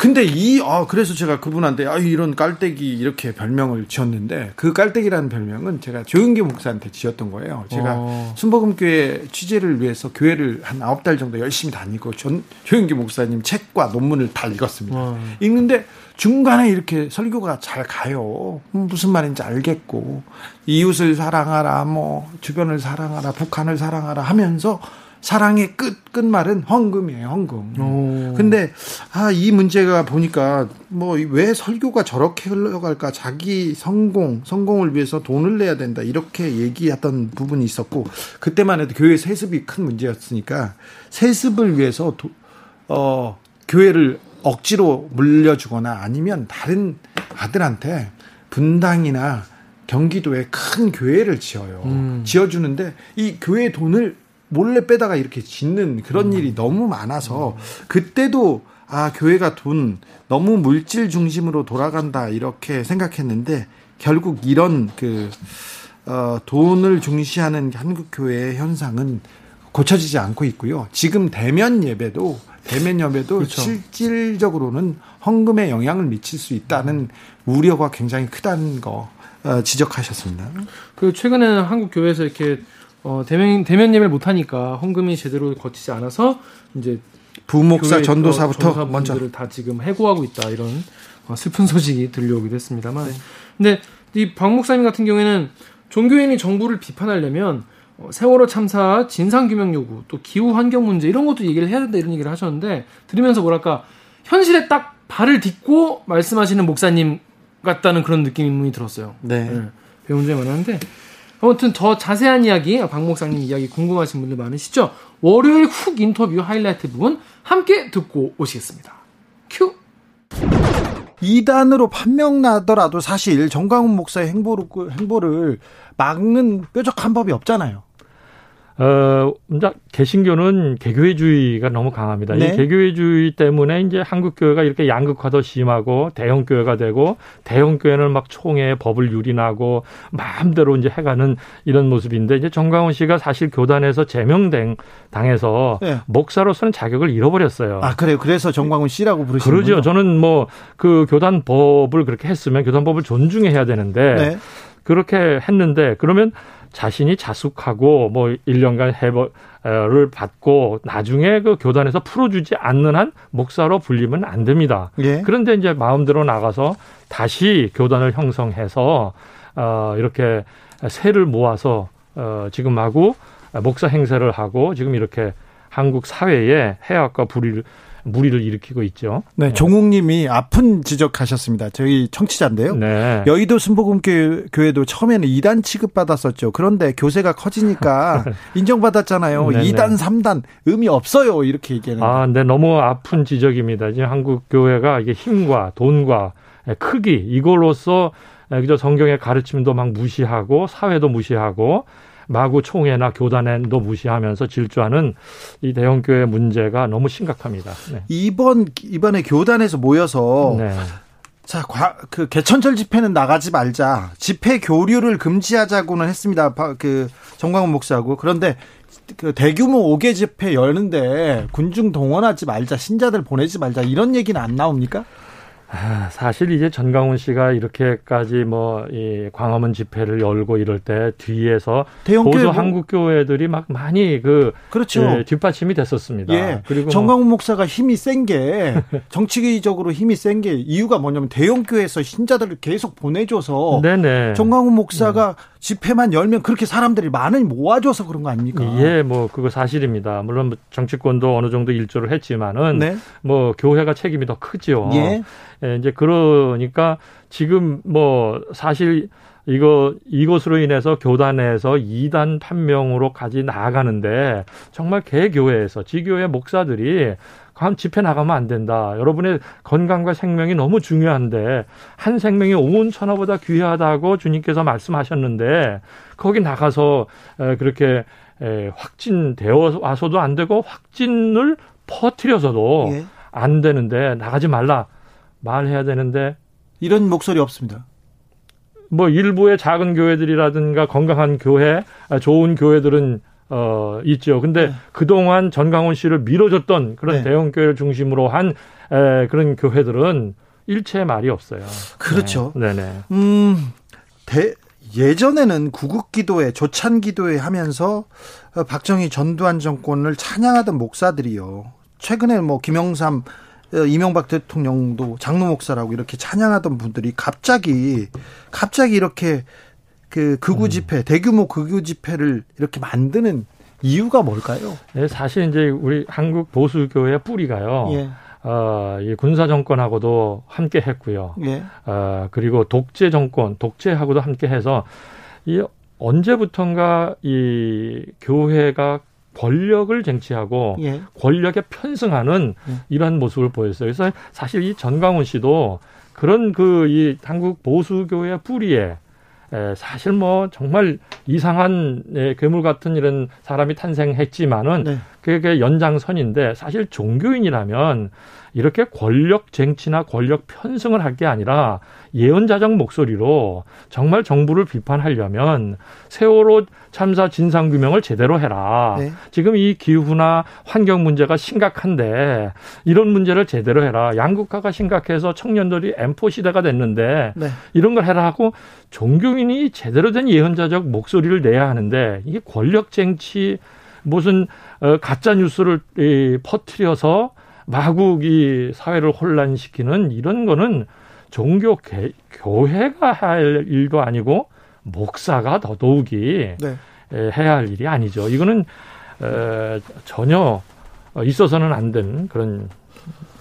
근데 이, 아, 그래서 제가 그분한테, 아, 이런 깔때기 이렇게 별명을 지었는데, 그 깔때기라는 별명은 제가 조윤기 목사한테 지었던 거예요. 제가 어. 순복음교회 취재를 위해서 교회를 한 아홉 달 정도 열심히 다니고, 전, 조윤기 목사님 책과 논문을 다 읽었습니다. 어. 읽는데, 중간에 이렇게 설교가 잘 가요. 음, 무슨 말인지 알겠고, 이웃을 사랑하라, 뭐, 주변을 사랑하라, 북한을 사랑하라 하면서, 사랑의 끝 끝말은 헌금이에요, 헌금. 오. 근데 아, 이 문제가 보니까 뭐 왜 설교가 저렇게 흘러갈까? 자기 성공, 성공을 위해서 돈을 내야 된다. 이렇게 얘기했던 부분이 있었고 그때만 해도 교회 세습이 큰 문제였으니까 세습을 위해서 도, 어, 교회를 억지로 물려주거나 아니면 다른 아들한테 분당이나 경기도에 큰 교회를 지어요. 음. 지어주는데 이 교회 돈을 몰래 빼다가 이렇게 짓는 그런 음. 일이 너무 많아서 그때도 아 교회가 돈 너무 물질 중심으로 돌아간다 이렇게 생각했는데 결국 이런 그 어, 돈을 중시하는 한국 교회의 현상은 고쳐지지 않고 있고요. 지금 대면 예배도 대면 예배도 그렇죠. 실질적으로는 헌금에 영향을 미칠 수 있다는 우려가 굉장히 크다는 거 어, 지적하셨습니다. 그 최근에는 한국 교회에서 이렇게 어, 대면 대면 예배를 못 하니까 헌금이 제대로 거치지 않아서 이제 부목사 전도사부터 먼저 다 지금 해고하고 있다 이런 어, 슬픈 소식이 들려오기도 했습니다만 네. 근데 이 박 목사님 같은 경우에는 종교인이 정부를 비판하려면 어, 세월호 참사 진상 규명 요구 또 기후 환경 문제 이런 것도 얘기를 해야 된다 이런 얘기를 하셨는데 들으면서 뭐랄까 현실에 딱 발을 딛고 말씀하시는 목사님 같다는 그런 느낌이 들었어요. 네. 네. 배운 점이 많았는데 아무튼 더 자세한 이야기, 박 목사님 이야기 궁금하신 분들 많으시죠? 월요일 훅 인터뷰 하이라이트 부분 함께 듣고 오시겠습니다. 큐! 2단으로 판명 나더라도 사실 정광훈 목사의 행보를, 행보를 막는 뾰족한 법이 없잖아요. 어, 이제 개신교는 개교회주의가 너무 강합니다. 네. 이 개교회주의 때문에 이제 한국 교회가 이렇게 양극화도 심하고 대형 교회가 되고 대형 교회는 막 총회 법을 유린하고 마음대로 이제 해가는 이런 모습인데 이제 정광훈 씨가 사실 교단에서 제명된 당해서 네. 목사로서는 자격을 잃어버렸어요. 아 그래요. 그래서 정광훈 씨라고 부르시는 그러죠. 거죠? 저는 뭐 그 교단 법을 그렇게 했으면 교단 법을 존중해야 되는데 네. 그렇게 했는데 그러면 자신이 자숙하고 뭐 1년간 해벌을 받고 나중에 그 교단에서 풀어주지 않는 한 목사로 불리면 안 됩니다. 예. 그런데 이제 마음대로 나가서 다시 교단을 형성해서 어 이렇게 세를 모아서 어 지금 하고 목사 행세를 하고 지금 이렇게 한국 사회에 해악과 불의를 무리를 일으키고 있죠. 네, 네. 종욱님이 아픈 지적하셨습니다. 저희 청취자인데요. 네. 여의도 순복음교회도 처음에는 2단 취급받았었죠. 그런데 교세가 커지니까 인정받았잖아요. 네네. 2단, 3단 의미 없어요. 이렇게 얘기하는. 아, 네, 너무 아픈 지적입니다. 이제 한국 교회가 이게 힘과 돈과 크기 이걸로써 그저 성경의 가르침도 막 무시하고 사회도 무시하고 마구 총회나 교단에도 무시하면서 질주하는 이 대형 교회 문제가 너무 심각합니다. 네. 이번 이번에 교단에서 모여서 네. 자, 과, 그 개천절 집회는 나가지 말자. 집회 교류를 금지하자고는 했습니다. 그 정광훈 목사하고 그런데 그 대규모 5개 집회 열는데 군중 동원하지 말자, 신자들 보내지 말자 이런 얘기는 안 나옵니까? 아, 사실 이제 전강훈 씨가 이렇게까지 뭐, 이 광화문 집회를 열고 이럴 때 뒤에서 보수 뭐... 한국 교회들이 막 많이 그 그렇죠. 예, 뒷받침이 됐었습니다. 예. 그리고 뭐 정강훈 뭐... 목사가 힘이 센 게 정치적으로 힘이 센 게 이유가 뭐냐면 대형 교회에서 신자들을 계속 보내줘서 네네. 정강훈 목사가 네. 집회만 열면 그렇게 사람들이 많이 모아줘서 그런 거 아닙니까? 예, 뭐 그거 사실입니다. 물론 뭐 정치권도 어느 정도 일조를 했지만은 네. 뭐 교회가 책임이 더 크죠. 예. 예, 이제 그러니까 지금 뭐 사실 이거 이것으로 인해서 교단에서 이단 판명으로까지 나아가는데 정말 개교회에서 지교회 목사들이 한 집회 나가면 안 된다. 여러분의 건강과 생명이 너무 중요한데 한 생명이 온 천하보다 귀하다고 주님께서 말씀하셨는데 거기 나가서 그렇게 확진되어 와서도 안 되고 확진을 퍼뜨려서도 예. 안 되는데 나가지 말라 말해야 되는데 이런 목소리 없습니다. 뭐 일부의 작은 교회들이라든가 건강한 교회, 아, 좋은 교회들은 어, 있죠. 근데 네. 그동안 전강훈 씨를 밀어줬던 그런 네. 대형 교회를 중심으로 한 에, 그런 교회들은 일체 말이 없어요. 그렇죠. 네. 네 음, 대, 예전에는 구국기도회, 조찬기도회 하면서 어, 박정희 전두환 정권을 찬양하던 목사들이요. 최근에 뭐 김영삼 어, 이명박 대통령도 장로 목사라고 이렇게 찬양하던 분들이 갑자기 갑자기 이렇게 그 극우 음. 집회, 대규모 극우 집회를 이렇게 만드는 이유가 뭘까요? 네, 사실 이제 우리 한국 보수교의 뿌리가요. 예. 어, 이 군사 정권하고도 함께 했고요. 예. 어, 그리고 독재 정권, 독재하고도 함께 해서 이 언제부턴가 이 교회가 권력을 쟁취하고 예. 권력에 편승하는 예. 이러한 모습을 보였어요. 그래서 사실 이 전광훈 씨도 그런 그 이 한국 보수교의 뿌리에 에, 사실 뭐 정말 이상한 예, 괴물 같은 이런 사람이 탄생했지만은 네. 그게 연장선인데 사실 종교인이라면 이렇게 권력 쟁취나 권력 편승을 할 게 아니라 예언자적 목소리로 정말 정부를 비판하려면 세월호 참사 진상 규명을 제대로 해라. 네. 지금 이 기후나 환경 문제가 심각한데 이런 문제를 제대로 해라. 양극화가 심각해서 청년들이 엠포 시대가 됐는데 네. 이런 걸 해라 하고 종교인이 제대로 된 예언자적 목소리를 내야 하는데 이게 권력 쟁취 무슨 어, 가짜 뉴스를 퍼뜨려서 마구 이 사회를 혼란시키는 이런 거는 종교 개, 교회가 할 일도 아니고 목사가 더더욱이 네. 해야 할 일이 아니죠. 이거는 에, 전혀 있어서는 안 되는 그런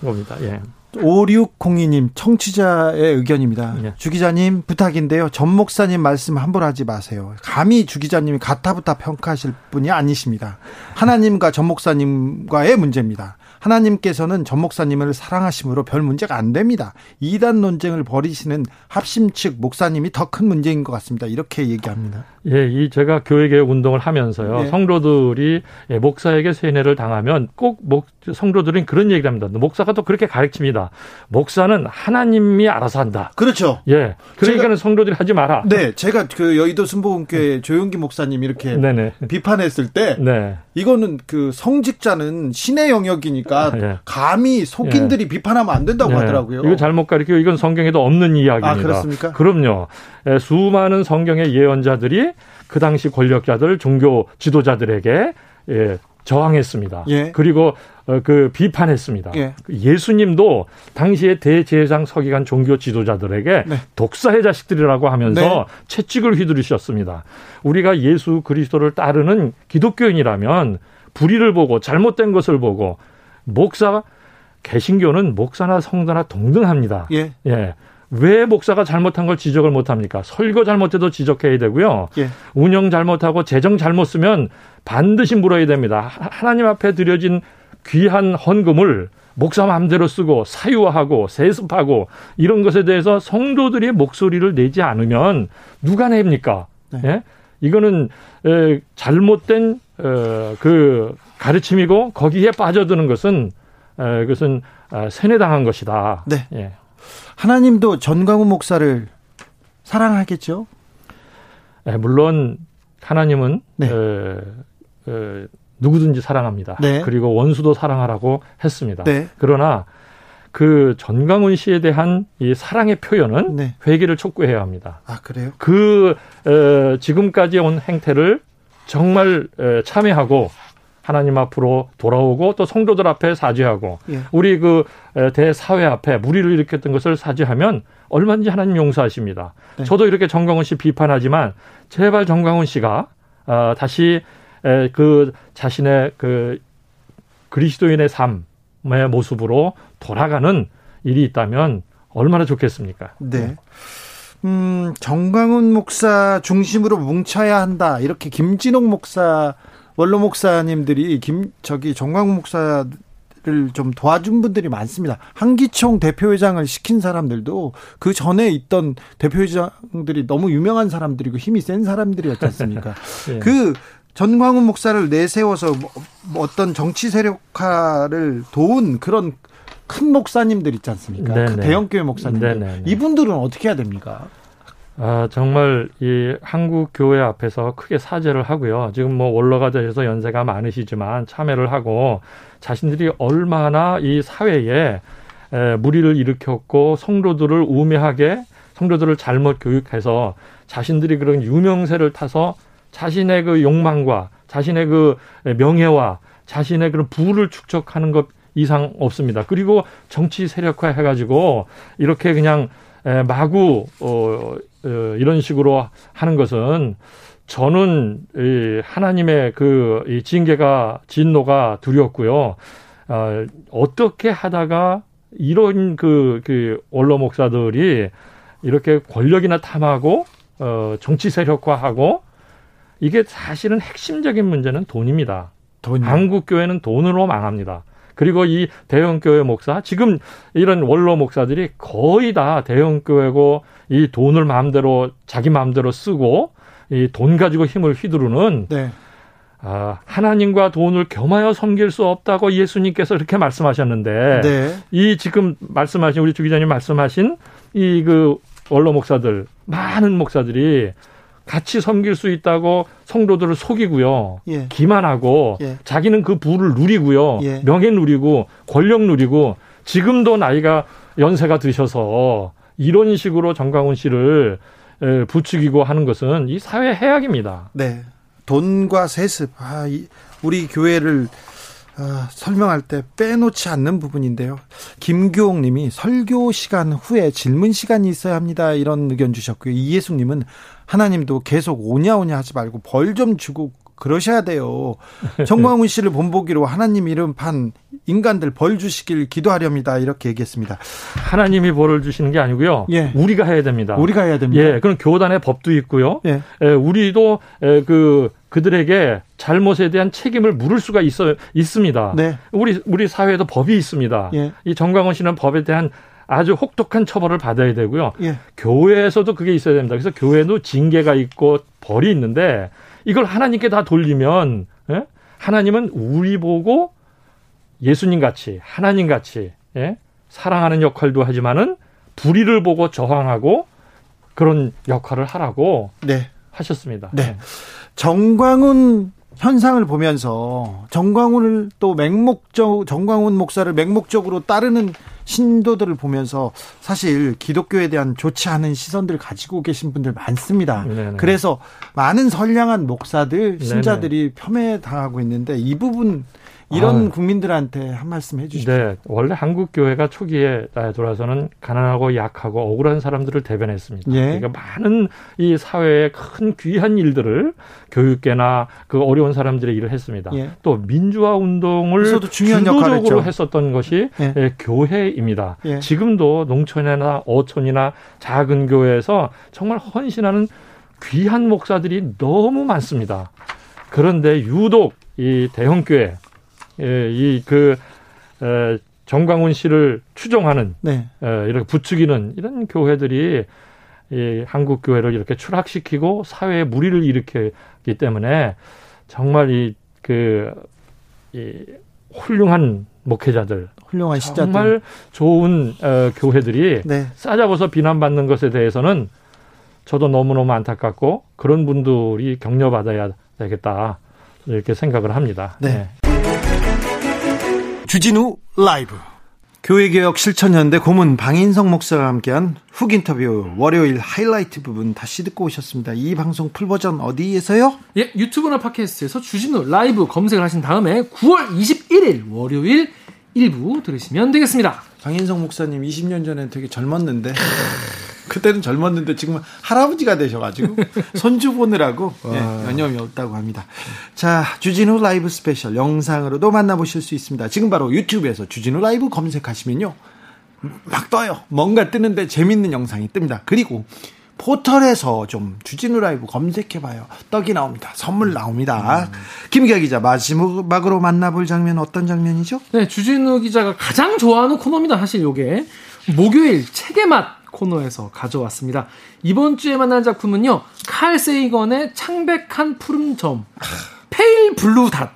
겁니다. 예. 5602님 청취자의 의견입니다. 네. 주 기자님 부탁인데요. 전 목사님 말씀 함부로 하지 마세요. 감히 주 기자님이 가타부타 평가하실 분이 아니십니다. 하나님과 전 목사님과의 문제입니다. 하나님께서는 전 목사님을 사랑하심으로 별 문제가 안 됩니다. 이단 논쟁을 벌이시는 합심 측 목사님이 더 큰 문제인 것 같습니다. 이렇게 얘기합니다. 예, 이 제가 교회개혁 운동을 하면서요. 예. 성도들이 예, 목사에게 세뇌를 당하면 꼭 목, 성도들은 그런 얘기를 합니다. 목사가 또 그렇게 가르칩니다. 목사는 하나님이 알아서 한다. 그렇죠. 예. 그러니까는 성도들이 하지 마라. 네, 제가 그 여의도 순복음교회 네. 조용기 목사님 이렇게 네네. 비판했을 때 네. 이거는 그 성직자는 신의 영역이니까 예. 감히 속인들이 예. 비판하면 안 된다고 예. 하더라고요. 이거 잘못 가르치고 이건 성경에도 없는 이야기입니다. 아, 그렇습니까? 그럼요. 예, 수많은 성경의 예언자들이 그 당시 권력자들, 종교 지도자들에게 예, 저항했습니다. 예. 그리고 어, 그 비판했습니다. 예. 수님도 당시에 대제사장 서기관 종교 지도자들에게 네. 독사의 자식들이라고 하면서 네. 채찍을 휘두르셨습니다. 우리가 예수 그리스도를 따르는 기독교인이라면 불의를 보고 잘못된 것을 보고 목사 개신교는 목사나 성도나 동등합니다. 예. 예. 왜 목사가 잘못한 걸 지적을 못 합니까? 설교 잘못해도 지적해야 되고요. 예. 운영 잘못하고 재정 잘못 쓰면 반드시 물어야 됩니다. 하나님 앞에 드려진 귀한 헌금을 목사 마음대로 쓰고 사유하고 세습하고 이런 것에 대해서 성도들의 목소리를 내지 않으면 누가 냅니까? 네. 예? 이거는 에, 잘못된 어, 그 가르침이고 거기에 빠져드는 것은 에, 그것은 아, 세뇌당한 것이다. 네. 예. 하나님도 전광훈 목사를 사랑하겠죠? 네, 물론 하나님은 네. 에, 에, 누구든지 사랑합니다. 네. 그리고 원수도 사랑하라고 했습니다. 네. 그러나 그 전광훈 씨에 대한 이 사랑의 표현은 네. 회개를 촉구해야 합니다. 아 그래요? 그 에, 지금까지 온 행태를 정말 에, 참여하고 하나님 앞으로 돌아오고 또 성도들 앞에 사죄하고 예. 우리 그 대사회 앞에 무리를 일으켰던 것을 사죄하면 얼마든지 하나님 용서하십니다. 네. 저도 이렇게 정광훈 씨 비판하지만 제발 정광훈 씨가 어, 다시 그 자신의 그 그리스도인의 삶의 모습으로 돌아가는 일이 있다면 얼마나 좋겠습니까? 네. 음, 정광훈 목사 중심으로 뭉쳐야 한다. 이렇게 김진옥 목사 원로 목사님들이 김 저기 정광훈 목사 를 좀 도와준 분들이 많습니다. 한기총 대표회장을 시킨 사람들도 그 전에 있던 대표회장들이 너무 유명한 사람들이고 힘이 센 사람들이었지 않습니까? 예. 그 전광훈 목사를 내세워서 뭐, 뭐 어떤 정치 세력화를 도운 그런 큰 목사님들 있지 않습니까? 그 대형교회 목사님들. 네네. 이분들은 어떻게 해야 됩니까? 아, 정말 이 한국 교회 앞에서 크게 사죄를 하고요. 지금 뭐 원로가 되셔서 연세가 많으시지만 참여를 하고 자신들이 얼마나 이 사회에 에, 무리를 일으켰고 성도들을 우매하게 성도들을 잘못 교육해서 자신들이 그런 유명세를 타서 자신의 그 욕망과 자신의 그 명예와 자신의 그런 부를 축적하는 것 이상 없습니다. 그리고 정치 세력화 해가지고 이렇게 그냥 마구 어, 어, 이런 식으로 하는 것은 저는 이 하나님의 그이 징계가 진노가 두렵고요. 어, 어떻게 하다가 이런 그, 그 원로 목사들이 이렇게 권력이나 탐하고 어, 정치 세력화하고 이게 사실은 핵심적인 문제는 돈입니다. 돈 한국 교회는 돈으로 망합니다. 그리고 이 대형 교회 목사, 지금 이런 원로 목사들이 거의 다 대형 교회고 이 돈을 마음대로, 자기 마음대로 쓰고 이 돈 가지고 힘을 휘두르는 네. 아, 하나님과 돈을 겸하여 섬길 수 없다고 예수님께서 이렇게 말씀하셨는데 네. 이 지금 말씀하신 우리 주 기자님 말씀하신 이 그 원로 목사들 많은 목사들이 같이 섬길 수 있다고 성도들을 속이고요. 예. 기만하고 예. 자기는 그 부를 누리고요. 예. 명예 누리고 권력 누리고 지금도 나이가 연세가 드셔서 이런 식으로 정강훈 씨를 부추기고 하는 것은 이 사회 해악입니다. 네. 돈과 세습. 아, 우리 교회를 아, 설명할 때 빼놓지 않는 부분인데요. 김교옥 님이 설교 시간 후에 질문 시간이 있어야 합니다. 이런 의견 주셨고요. 이예숙 님은 하나님도 계속 오냐오냐 하지 말고 벌 좀 주고 그러셔야 돼요. 정광훈 씨를 본보기로 하나님 이름 판 인간들 벌 주시길 기도하렵니다. 이렇게 얘기했습니다. 하나님이 벌을 주시는 게 아니고요. 예. 우리가 해야 됩니다. 우리가 해야 됩니다. 예, 그럼 교단의 법도 있고요. 예. 예 우리도 예, 그 그들에게 잘못에 대한 책임을 물을 수가 있어 있습니다. 네. 우리 우리 사회에도 법이 있습니다. 예. 이 정광훈 씨는 법에 대한 아주 혹독한 처벌을 받아야 되고요. 예. 교회에서도 그게 있어야 됩니다. 그래서 교회도 징계가 있고 벌이 있는데 이걸 하나님께 다 돌리면 예? 하나님은 우리 보고 예수님 같이 하나님 같이 예? 사랑하는 역할도 하지만은 불의를 보고 저항하고 그런 역할을 하라고 네. 하셨습니다. 네. 정광훈 현상을 보면서 정광훈을 또 맹목적 정광훈 목사를 맹목적으로 따르는 신도들을 보면서 사실 기독교에 대한 좋지 않은 시선들을 가지고 계신 분들 많습니다. 네네. 그래서 많은 선량한 목사들 신자들이 네네. 폄훼 당하고 있는데 이 부분 이런 아, 국민들한테 한 말씀 해주시죠. 네, 원래 한국 교회가 초기에 돌아서는 가난하고 약하고 억울한 사람들을 대변했습니다. 예. 그러니까 많은 이 사회의 큰 귀한 일들을 교육계나 그 어려운 사람들의 일을 했습니다. 예. 또 민주화 운동을 주도적으로 했었던 것이 예. 예. 교회입니다. 예. 지금도 농촌이나 어촌이나 작은 교회에서 정말 헌신하는 귀한 목사들이 너무 많습니다. 그런데 유독 이 대형교회 예, 이그 정광훈 씨를 추종하는 네. 에, 이렇게 부추기는 이런 교회들이 이 한국 교회를 이렇게 추락시키고 사회에 무리를 일으켰기 때문에 정말 이그 이 훌륭한 목회자들, 훌륭한 시자들, 정말 좋은 어, 교회들이 네. 싸잡아서 비난받는 것에 대해서는 저도 너무너무 안타깝고 그런 분들이 격려받아야 되겠다 이렇게 생각을 합니다. 네. 네. 주진우 라이브 교회개혁 실천연대 고문 방인성 목사와 함께한 훅 인터뷰 월요일 하이라이트 부분 다시 듣고 오셨습니다. 이 방송 풀버전 어디에서요? 예, 유튜브나 팟캐스트에서 주진우 라이브 검색을 하신 다음에 9월 21일 월요일 일부 들으시면 되겠습니다. 방인성 목사님 20년 전에 되게 젊었는데 그때는 젊었는데 지금 할아버지가 되셔가지고 손주 보느라고 네, 여념이 없다고 합니다. 자, 주진우 라이브 스페셜 영상으로도 만나보실 수 있습니다. 지금 바로 유튜브에서 주진우 라이브 검색하시면요. 막 떠요. 뭔가 뜨는데 재밌는 영상이 뜹니다. 그리고 포털에서 좀 주진우 라이브 검색해봐요. 떡이 나옵니다. 선물 나옵니다. 음. 김기화 기자 마지막으로 만나볼 장면 어떤 장면이죠? 네, 주진우 기자가 가장 좋아하는 코너입니다. 사실 요게 목요일 책의 맛 코너에서 가져왔습니다. 이번 주에 만난 작품은요. 칼 세이건의 창백한 푸른 점. Pale Blue Dot.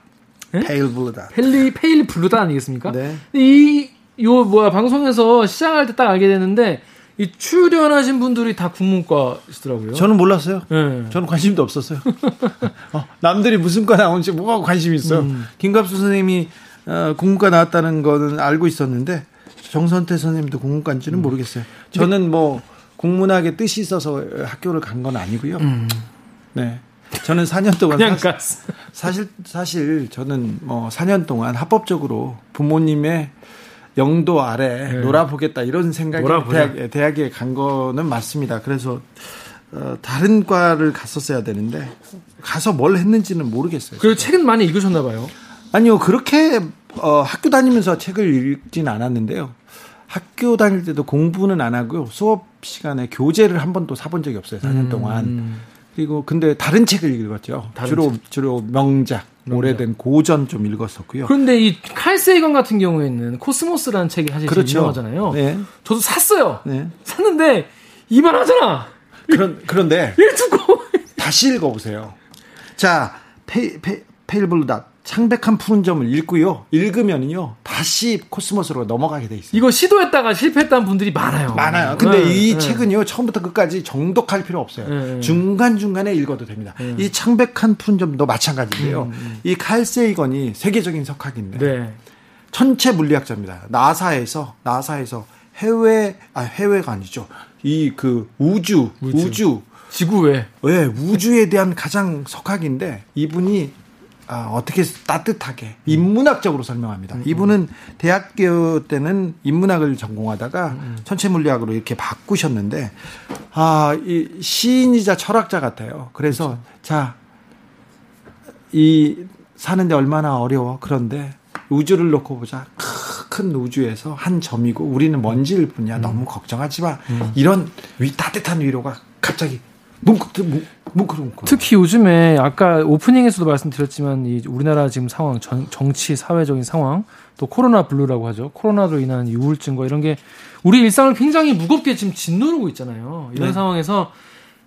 네? Pale Blue Dot. 펠리 Pale Blue Dot 아니겠습니까? 네. 이 요 뭐야 방송에서 시작할 때 딱 알게 됐는데 이 출연하신 분들이 다 국문과시더라고요. 저는 몰랐어요. 네. 저는 관심도 없었어요. 어, 남들이 무슨 과 나오는지 뭐가 관심이 있어요. 음. 김갑수 선생님이 어, 국문과 나왔다는 거는 알고 있었는데 정선태 선생님도 국문과인지는 음. 모르겠어요. 저는 뭐 국문학에 뜻이 있어서 학교를 간 건 아니고요. 음. 네. 저는 4년 동안 그냥 사실, 사실 사실 저는 뭐 4년 동안 합법적으로 부모님의 영도 아래 네. 놀아보겠다 이런 생각이 대학, 대학에 간 거는 맞습니다. 그래서 어, 다른 과를 갔었어야 되는데 가서 뭘 했는지는 모르겠어요. 그리고 책은 많이 읽으셨나 봐요. 아니요 그렇게 어, 학교 다니면서 책을 읽진 않았는데요. 학교 다닐 때도 공부는 안 하고요. 수업 시간에 교재를 한 번도 사본 적이 없어요. 4년 음. 동안. 그리고 근데 다른 책을 읽었죠. 주로 책. 주로 명작, 명작, 오래된 고전 좀 읽었었고요. 그런데 이 칼세이건 같은 경우에는 코스모스라는 책이 사실 그렇죠. 유명하잖아요. 네. 저도 샀어요. 네. 샀는데 이만하잖아. 그런 그런데 다시 읽어보세요. 자, 페, 페, Pale Blue Dot 창백한 푸른 점을 읽고요. 읽으면요. 다시 코스모스로 넘어가게 돼 있어요. 이거 시도했다가 실패했다는 분들이 많아요. 많아요. 근데 네, 이 네. 책은요. 처음부터 끝까지 정독할 필요 없어요. 네, 중간중간에 읽어도 됩니다. 네. 이 창백한 푸른 점도 마찬가지인데요. 음, 음. 이 칼 세이건이 세계적인 석학인데 네. 천체 물리학자입니다. 나사에서 나사에서 해외 아 해외가 아니죠. 이 그 우주 우주, 우주 지구 외. 네, 우주에 대한 가장 석학인데 이분이 아, 어떻게 따뜻하게 인문학적으로 설명합니다. 음, 이분은 대학교 때는 인문학을 전공하다가 음. 천체 물리학으로 이렇게 바꾸셨는데 아, 이 시인이자 철학자 같아요. 그래서 그렇죠. 자 이 사는데 얼마나 어려워. 그런데 우주를 놓고 보자. 큰 우주에서 한 점이고 우리는 먼지일 뿐이야. 음. 너무 걱정하지 마. 음. 이런 위 따뜻한 위로가 갑자기 뭉클 뭉클 특히 요즘에 아까 오프닝에서도 말씀드렸지만 이 우리나라 지금 상황 정, 정치 사회적인 상황 또 코로나 블루라고 하죠. 코로나로 인한 우울증과 이런 게 우리 일상을 굉장히 무겁게 지금 짓누르고 있잖아요. 이런 네. 상황에서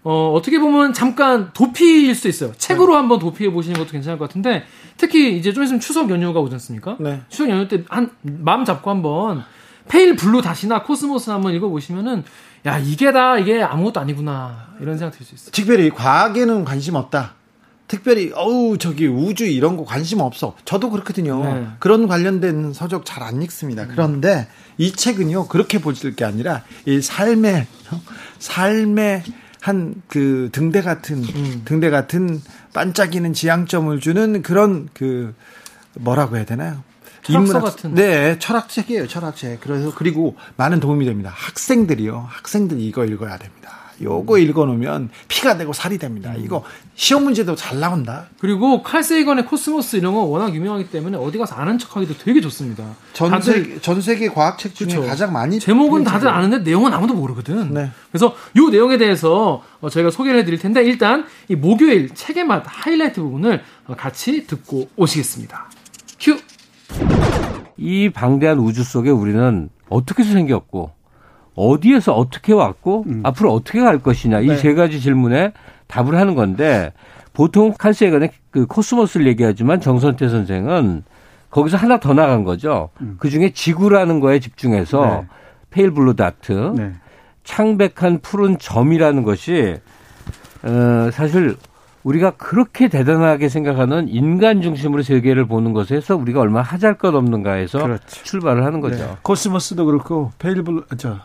어, 어떻게 보면 잠깐 도피일 수 있어요. 책으로 네. 한번 도피해 보시는 것도 괜찮을 것 같은데 특히 이제 좀 있으면 추석 연휴가 오지 않습니까? 네. 추석 연휴 때 한 마음 잡고 한번 Pale Blue Dot이나 코스모스 한번 읽어 보시면은 야 이게 다 이게 아무것도 아니구나 이런 생각 들 수 있어요. 특별히 과학에는 관심 없다. 특별히 어우 저기 우주 이런 거 관심 없어. 저도 그렇거든요. 네. 그런 관련된 서적 잘 안 읽습니다. 음. 그런데 이 책은요 그렇게 보실 게 아니라 이 삶의 삶의 한 그 등대 같은 음. 등대 같은 반짝이는 지향점을 주는 그런 그 뭐라고 해야 되나요? 철학서 같은. 네, 철학책이에요, 철학책. 그래서 그리고 많은 도움이 됩니다. 학생들이요, 학생들이 이거 읽어야 됩니다. 요거 읽어놓으면 피가 되고 살이 됩니다. 음. 이거 시험 문제도 잘 나온다. 그리고 칼 세이건의 코스모스 이런 거 워낙 유명하기 때문에 어디 가서 아는 척하기도 되게 좋습니다. 전 세계 전 세계 과학책 중에 그쵸. 가장 많이 제목은 다들 아는데 내용은 아무도 모르거든. 네. 그래서 요 내용에 대해서 어, 저희가 소개를 해드릴 텐데 일단 이 목요일 책의 맛 하이라이트 부분을 어, 같이 듣고 오시겠습니다. 큐. 이 방대한 우주 속에 우리는 어떻게 생겼고 어디에서 어떻게 왔고 음. 앞으로 어떻게 갈 것이냐 이세 네. 가지 질문에 답을 하는 건데 보통 칼 세이건의 그 코스모스를 얘기하지만 정선태 선생은 거기서 하나 더 나간 거죠. 음. 그 중에 지구라는 거에 집중해서 네. Pale Blue Dot, 네. 창백한 푸른 점이라는 것이 어, 사실 우리가 그렇게 대단하게 생각하는 인간 중심으로 세계를 보는 것에서 우리가 얼마나 하잘 것 없는가에서 그렇죠. 출발을 하는 거죠. 네. 코스모스도 그렇고 Pale Blue 저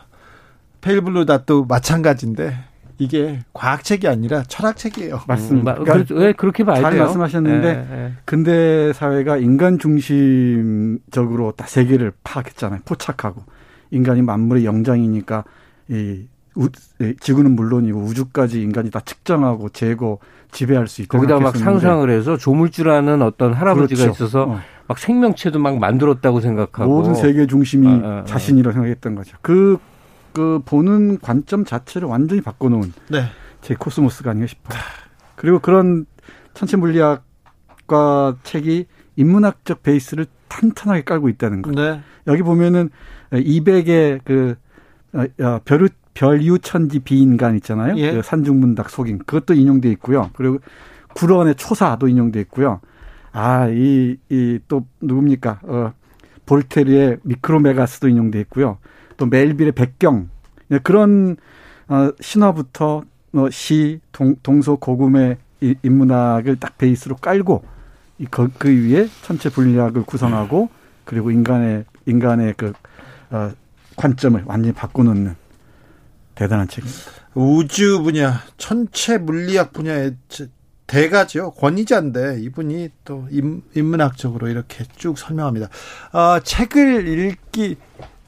Pale Blue Dot도 마찬가지인데 이게 과학책이 아니라 철학책이에요. 맞습니다. 음, 그러니까 왜 그렇게 봐야 잘 돼요? 말씀하셨는데 네, 네. 근대 사회가 인간 중심적으로 다 세계를 파악했잖아요. 포착하고 인간이 만물의 영장이니까 이 우, 지구는 물론이고 우주까지 인간이 다 측정하고 재고 지배할 수 있다. 거기다 막 상상을 해서 조물주라는 어떤 할아버지가 그렇죠. 있어서 어. 막 생명체도 막 만들었다고 생각하고 모든 세계 중심이 아, 아, 아. 자신이라고 생각했던 거죠. 그, 그 보는 관점 자체를 완전히 바꿔놓은 네. 제 코스모스가 아닌가 싶어요. 그리고 그런 천체 물리학과 책이 인문학적 베이스를 탄탄하게 깔고 있다는 거. 네. 여기 보면은 200의 그 어, 어, 별 별유천지 비인간 있잖아요. 예. 그 산중문닭 속인 그것도 인용돼 있고요. 그리고 구런의 초사도 인용돼 있고요. 아, 이, 이, 또, 누굽니까? 어, 볼테르의 미크로메가스도 인용돼 있고요. 또 멜빌의 백경. 네, 그런, 어, 신화부터, 어, 시, 동, 동서 고금의 이, 인문학을 딱 베이스로 깔고, 이, 그, 그 위에 천체 분리학을 구성하고, 그리고 인간의, 인간의 그, 어, 관점을 완전히 바꿔놓는 대단한 책입니다. 우주 분야, 천체 물리학 분야의 대가죠. 권위자인데 이분이 또 인 문학적으로 이렇게 쭉 설명합니다. 어, 책을 읽기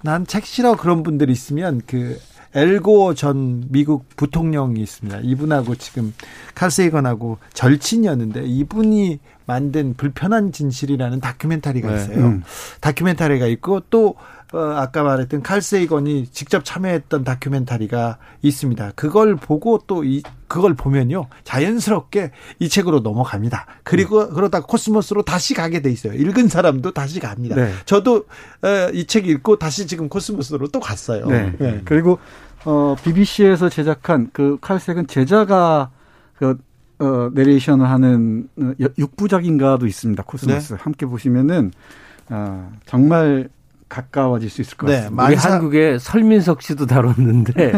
난 책 싫어 그런 분들이 있으면 그 엘고 전 미국 부통령이 있습니다. 이분하고 지금 칼세이건하고 절친이었는데 이분이 만든 불편한 진실이라는 다큐멘터리가 네. 있어요. 네. 음. 다큐멘터리가 있고 또 어, 아까 말했던 칼세이건이 직접 참여했던 다큐멘터리가 있습니다. 그걸 보고 또 이 그걸 보면요 자연스럽게 이 책으로 넘어갑니다. 그리고 음. 그러다가 코스모스로 다시 가게 돼 있어요. 읽은 사람도 다시 갑니다. 네. 저도 어, 이책 읽고 다시 지금 코스모스로 또 갔어요. 네. 네. 그리고 어, BBC에서 제작한 그 칼 세이건 제자가 그 어, 내레이션을 하는 어, 육부작인가도 있습니다. 코스모스 네. 함께 보시면은 어, 정말 가까워질 수 있을 것 네, 같습니다. 우리 한국의 설민석 씨도 다뤘는데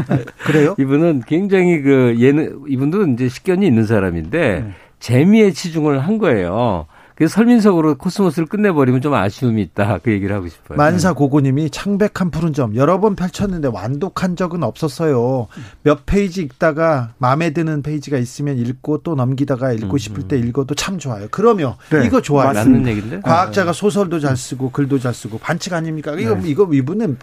그래요? 이분은 굉장히 그 예능 이분도 이제 식견이 있는 사람인데 네. 재미에 치중을 한 거예요. 그래서 설민석으로 코스모스를 끝내버리면 좀 아쉬움이 있다. 그 얘기를 하고 싶어요. 만사 고고님이 창백한 푸른 점 여러 번 펼쳤는데 완독한 적은 없었어요. 몇 페이지 읽다가 마음에 드는 페이지가 있으면 읽고 또 넘기다가 읽고 음, 싶을 때 음. 읽어도 참 좋아요. 그러면 네. 이거 좋아요. 맞는 얘기인데. 과학자가 네. 소설도 잘 쓰고 글도 잘 쓰고 반칙 아닙니까? 이거 네. 이거 이분은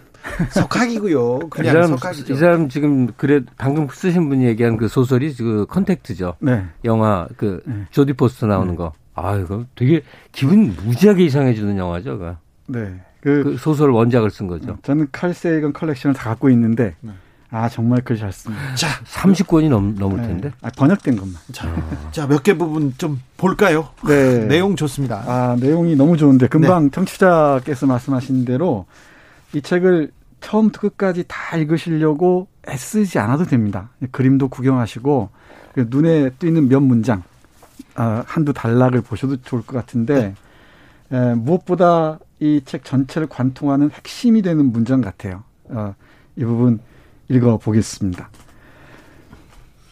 석학이고요. 그냥 이 사람, 석학이죠. 이 사람 지금 그래 방금 쓰신 분이 얘기한 그 소설이 그 컨택트죠. 네. 영화 그 네. 조디 포스터 나오는 거. 아, 이거 되게 기분 무지하게 이상해지는 영화죠, 그. 네. 그, 그, 소설 원작을 쓴 거죠. 저는 칼 세이건 컬렉션을 다 갖고 있는데 네. 아 정말 글 잘 씁니다. 자, 30권이 넘, 넘을 네. 텐데. 아, 번역된 것만. 자, 아. 자 몇 개 부분 좀 볼까요? 네. 내용 좋습니다. 아 내용이 너무 좋은데 금방 네. 청취자께서 말씀하신 대로 이 책을 처음부터 끝까지 다 읽으시려고 애쓰지 않아도 됩니다. 그림도 구경하시고 눈에 띄는 몇 문장 아, 한두 단락을 보셔도 좋을 것 같은데 네. 에, 무엇보다 이 책 전체를 관통하는 핵심이 되는 문장 같아요. 어, 이 부분 읽어 보겠습니다.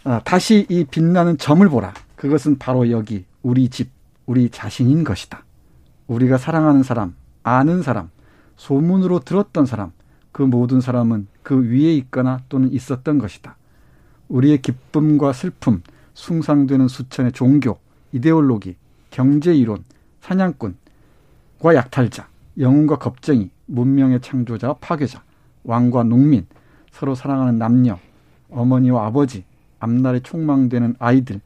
아, 다시 이 빛나는 점을 보라. 그것은 바로 여기 우리 집, 우리 자신인 것이다. 우리가 사랑하는 사람, 아는 사람, 소문으로 들었던 사람, 그 모든 사람은 그 위에 있거나 또는 있었던 것이다. 우리의 기쁨과 슬픔, 숭상되는 수천의 종교, 이데올로기, 경제 이론, 사냥꾼과 약탈자, 영웅과 겁쟁이, 문명의 창조자와 파괴자, 왕과 농민, 서로 사랑하는 남녀, 어머니와 아버지, 앞날에 촉망되는 아이들,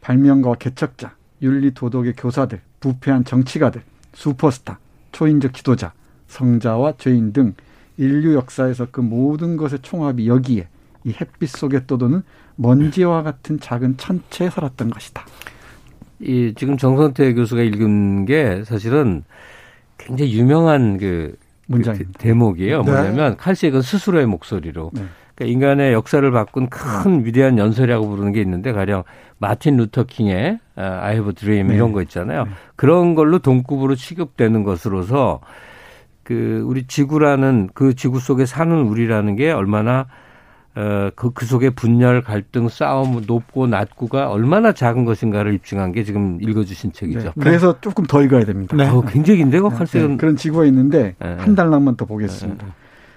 발명가와 개척자, 윤리 도덕의 교사들, 부패한 정치가들, 슈퍼스타, 초인적 지도자, 성자와 죄인 등 인류 역사에서 그 모든 것의 총합이 여기에 이 햇빛 속에 떠도는 먼지와 같은 작은 천체에 살았던 것이다. 이 지금 정선태 교수가 읽은 게 사실은 굉장히 유명한 그 문장 그 대목이에요. 네. 뭐냐면 칼색은 스스로의 목소리로 네. 그러니까 인간의 역사를 바꾼 큰 위대한 연설이라고 부르는 게 있는데 가령 마틴 루터 킹의 I Have a Dream 네. 이런 거 있잖아요. 네. 그런 걸로 동급으로 취급되는 것으로서 그 우리 지구라는 그 지구 속에 사는 우리라는 게 얼마나 어, 그, 그 속에 분열, 갈등, 싸움, 높고 낮고가 얼마나 작은 것인가를 입증한 게 지금 읽어주신 책이죠. 네. 그래서 조금 더 읽어야 됩니다. 네. 어, 굉장히 긴데요, 칼색은. 네. 그런 지구가 있는데 네. 한 달락만 더 보겠습니다. 네.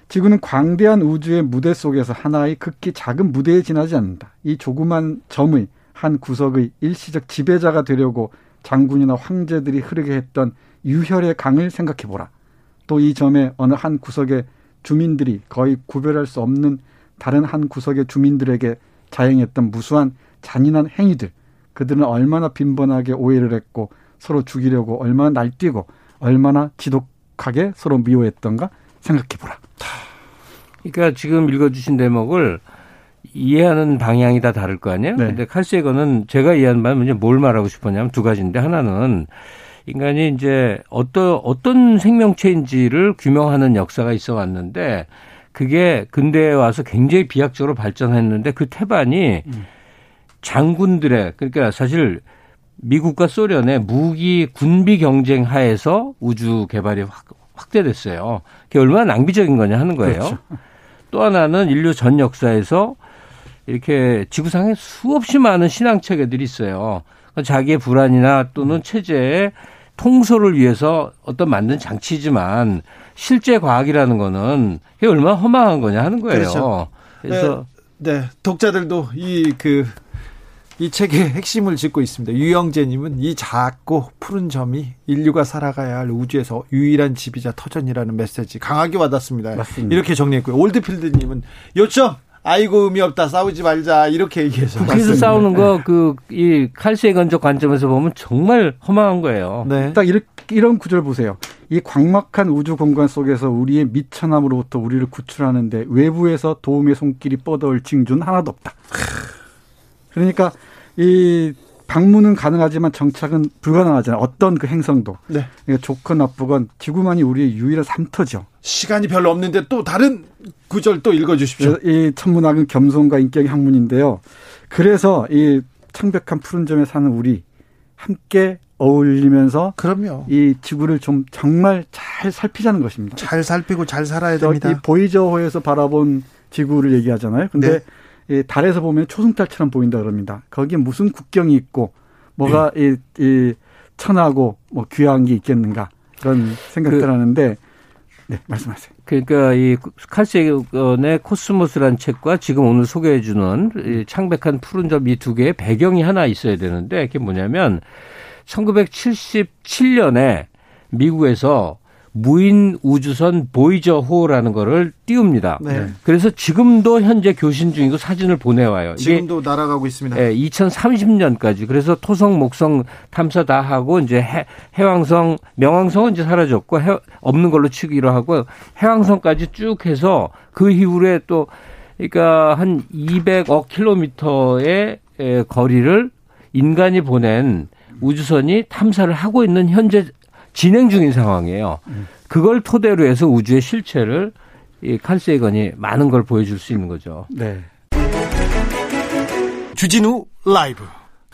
지구는 광대한 우주의 무대 속에서 하나의 극히 작은 무대에 지나지 않는다. 이 조그만 점의 한 구석의 일시적 지배자가 되려고 장군이나 황제들이 흐르게 했던 유혈의 강을 생각해 보라. 또 이 점의 어느 한 구석의 주민들이 거의 구별할 수 없는 다른 한 구석의 주민들에게 자행했던 무수한 잔인한 행위들, 그들은 얼마나 빈번하게 오해를 했고 서로 죽이려고 얼마나 날뛰고 얼마나 지독하게 서로 미워했던가 생각해 보라. 그러니까 지금 읽어주신 대목을 이해하는 방향이 다 다를 거 아니에요? 네. 근데 칼세거는 제가 이해하는 바는 뭘 말하고 싶었냐면 두 가지인데 하나는 인간이 이제 어떤 어떤 생명체인지를 규명하는 역사가 있어 왔는데 그게 근대에 와서 굉장히 비약적으로 발전했는데 그 태반이 장군들의 그러니까 사실 미국과 소련의 무기 군비 경쟁 하에서 우주 개발이 확, 확대됐어요. 그게 얼마나 낭비적인 거냐 하는 거예요. 그렇죠. 또 하나는 인류 전 역사에서 이렇게 지구상에 수없이 많은 신앙 체계들이 있어요. 자기의 불안이나 또는 체제의 통솔을 위해서 어떤 만든 장치지만 실제 과학이라는 거는 이게 얼마나 허망한 거냐 하는 거예요. 그렇죠. 그래서 네, 네. 독자들도 이그 이 책의 핵심을 짚고 있습니다. 유영재님은 이 작고 푸른 점이 인류가 살아가야 할 우주에서 유일한 집이자 터전이라는 메시지 강하게 와닿습니다. 맞습니다. 이렇게 정리했고요. 올드필드님은 요점 아이고 의미 없다 싸우지 말자 이렇게 얘기해서 그래서 싸우는 거 그 이 칼슘의 건적 관점에서 보면 정말 허망한 거예요. 네. 딱 이렇게 이런 구절 보세요. 이 광막한 우주 공간 속에서 우리의 미천함으로부터 우리를 구출하는데 외부에서 도움의 손길이 뻗어올 징조는 하나도 없다. 그러니까 이 방문은 가능하지만 정착은 불가능하잖아요. 어떤 그 행성도. 네. 그러니까 좋건 나쁘건 지구만이 우리의 유일한 삼터죠. 시간이 별로 없는데 또 다른 구절 또 읽어주십시오. 이 천문학은 겸손과 인격의 학문인데요. 그래서 이 창백한 푸른 점에 사는 우리 함께 어울리면서 그럼요. 이 지구를 좀 정말 잘 살피자는 것입니다. 잘 살피고 잘 살아야 됩니다. 이 보이저호에서 바라본 지구를 얘기하잖아요. 근데 네. 이 달에서 보면 초승달처럼 보인다 그럽니다. 거기에 무슨 국경이 있고 뭐가 네. 이, 이 천하고 뭐 귀한 게 있겠는가 그런 생각들 그, 하는데 네 말씀하세요. 그러니까 이 칼세건의 코스모스란 책과 지금 오늘 소개해 주는 이 창백한 푸른 점 이 두 개의 배경이 하나 있어야 되는데 그게 뭐냐면 1977년에 미국에서 무인 우주선 보이저호라는 거를 띄웁니다. 네. 그래서 지금도 현재 교신 중이고 사진을 보내와요. 지금도 날아가고 있습니다. 예, 2030년까지. 그래서 토성, 목성 탐사 다 하고 이제 해, 해왕성, 명왕성은 이제 사라졌고 해, 없는 걸로 치기로 하고 해왕성까지 쭉 해서 그 이후에 또 그러니까 한 200억 킬로미터의 거리를 인간이 보낸 우주선이 탐사를 하고 있는 현재 진행 중인 상황이에요. 그걸 토대로 해서 우주의 실체를 이 칼 세이건이 많은 걸 보여줄 수 있는 거죠. 네. 주진우 라이브.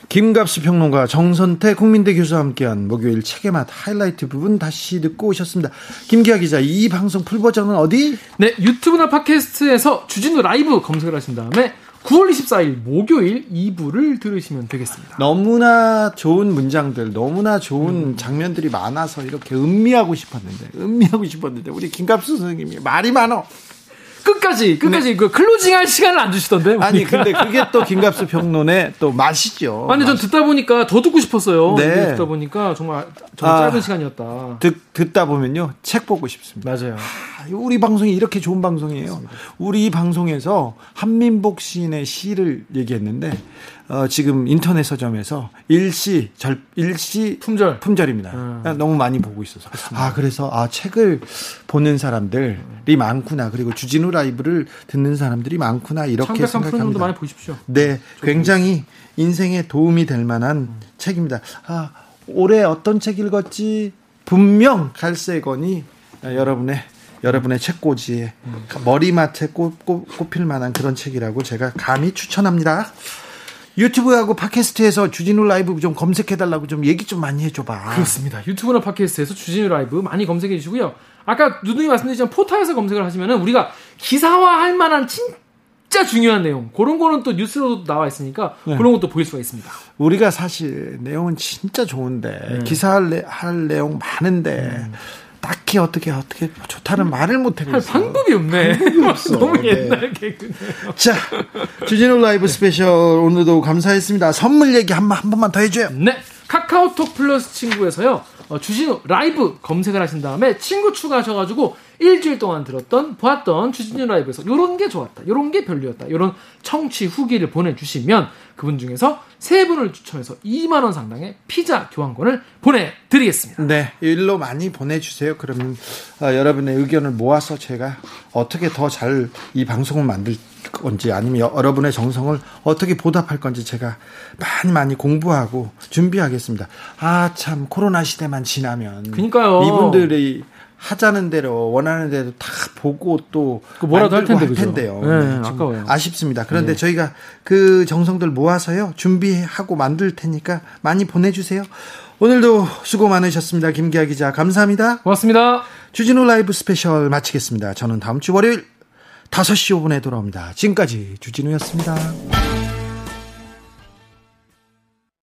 김갑수 평론가 정선태 국민대 교수와 함께한 목요일 책의 맛 하이라이트 부분 다시 듣고 오셨습니다. 김기화 기자, 이 방송 풀 버전은 어디? 네, 유튜브나 팟캐스트에서 주진우 라이브 검색을 하신 다음에 9월 24일 목요일 2부를 들으시면 되겠습니다. 너무나 좋은 문장들, 너무나 좋은 음. 장면들이 많아서 이렇게 음미하고 싶었는데, 음미하고 싶었는데, 우리 김갑수 선생님이 말이 많어. 끝까지 끝까지 네. 그 클로징할 시간을 안 주시던데. 아니 근데 그게 또 김갑수 평론의 또 맛이죠. 아니 전 듣다 보니까 더 듣고 싶었어요. 네. 듣다 보니까 정말 정말 아, 짧은 시간이었다. 듣, 듣다 보면요 책 보고 싶습니다. 맞아요. 아, 우리 방송이 이렇게 좋은 방송이에요. 맞습니다. 우리 방송에서 한민복 시인의 시를 얘기했는데 어, 지금 인터넷 서점에서 일시 절 일시 품절 품절입니다. 음. 너무 많이 보고 있어서 그렇습니다. 아 그래서 아 책을 보는 사람들이 많구나 그리고 주진우 라이브를 듣는 사람들이 많구나 이렇게 생각합니다. 많이 보십시오. 네, 굉장히 인생에 도움이 될 만한 음. 책입니다. 아 올해 어떤 책 읽었지? 분명 갈색건이 여러분의 여러분의 책꽂이에 음. 머리맡에 꼽, 꼽, 꼽힐 만한 그런 책이라고 제가 감히 추천합니다. 유튜브하고 팟캐스트에서 주진우 라이브 좀 검색해달라고 좀 얘기 좀 많이 해줘봐. 그렇습니다. 유튜브나 팟캐스트에서 주진우 라이브 많이 검색해 주시고요. 아까 누누이 말씀드렸지만 포탈에서 검색을 하시면은 우리가 기사화할 만한 진짜 중요한 내용 그런 거는 또 뉴스로도 나와 있으니까 네. 그런 것도 보일 수가 있습니다. 우리가 사실 내용은 진짜 좋은데 네. 기사화할 내용 많은데 음. 딱히 어떻게 어떻게 좋다는 말을 못 해요. 방법이 없네. 방법이 없어. 너무 네. 옛날 개그네요. 자, 주진우 라이브 스페셜 오늘도 감사했습니다. 선물 얘기 한, 한 번만 더 해줘요. 네. 카카오톡 플러스 친구에서요. 어, 주진우 라이브 검색을 하신 다음에 친구 추가하셔가지고 일주일 동안 들었던 보았던 주진우 라이브에서 요런 게 좋았다, 요런 게 별로였다, 요런 청취 후기를 보내 주시면 그분 중에서 세 분을 추첨해서 2만 원 상당의 피자 교환권을 보내 드리겠습니다. 네, 일로 많이 보내 주세요. 그러면 어, 여러분의 의견을 모아서 제가 어떻게 더 잘 이 방송을 만들 건지 아니면 여러분의 정성을 어떻게 보답할 건지 제가 많이 많이 공부하고 준비하겠습니다. 아 참 코로나 시대만 지나면 그러니까요. 이분들이 하자는 대로 원하는 대로 다 보고 또 그 뭐라도 할 텐데 할 텐데요. 네, 네, 아까워요. 아쉽습니다. 그런데 네. 저희가 그 정성들 모아서요 준비하고 만들 테니까 많이 보내주세요. 오늘도 수고 많으셨습니다. 김기아 기자 감사합니다. 고맙습니다. 주진우 라이브 스페셜 마치겠습니다. 저는 다음 주 월요일 5시 5분에 돌아옵니다. 지금까지 주진우였습니다.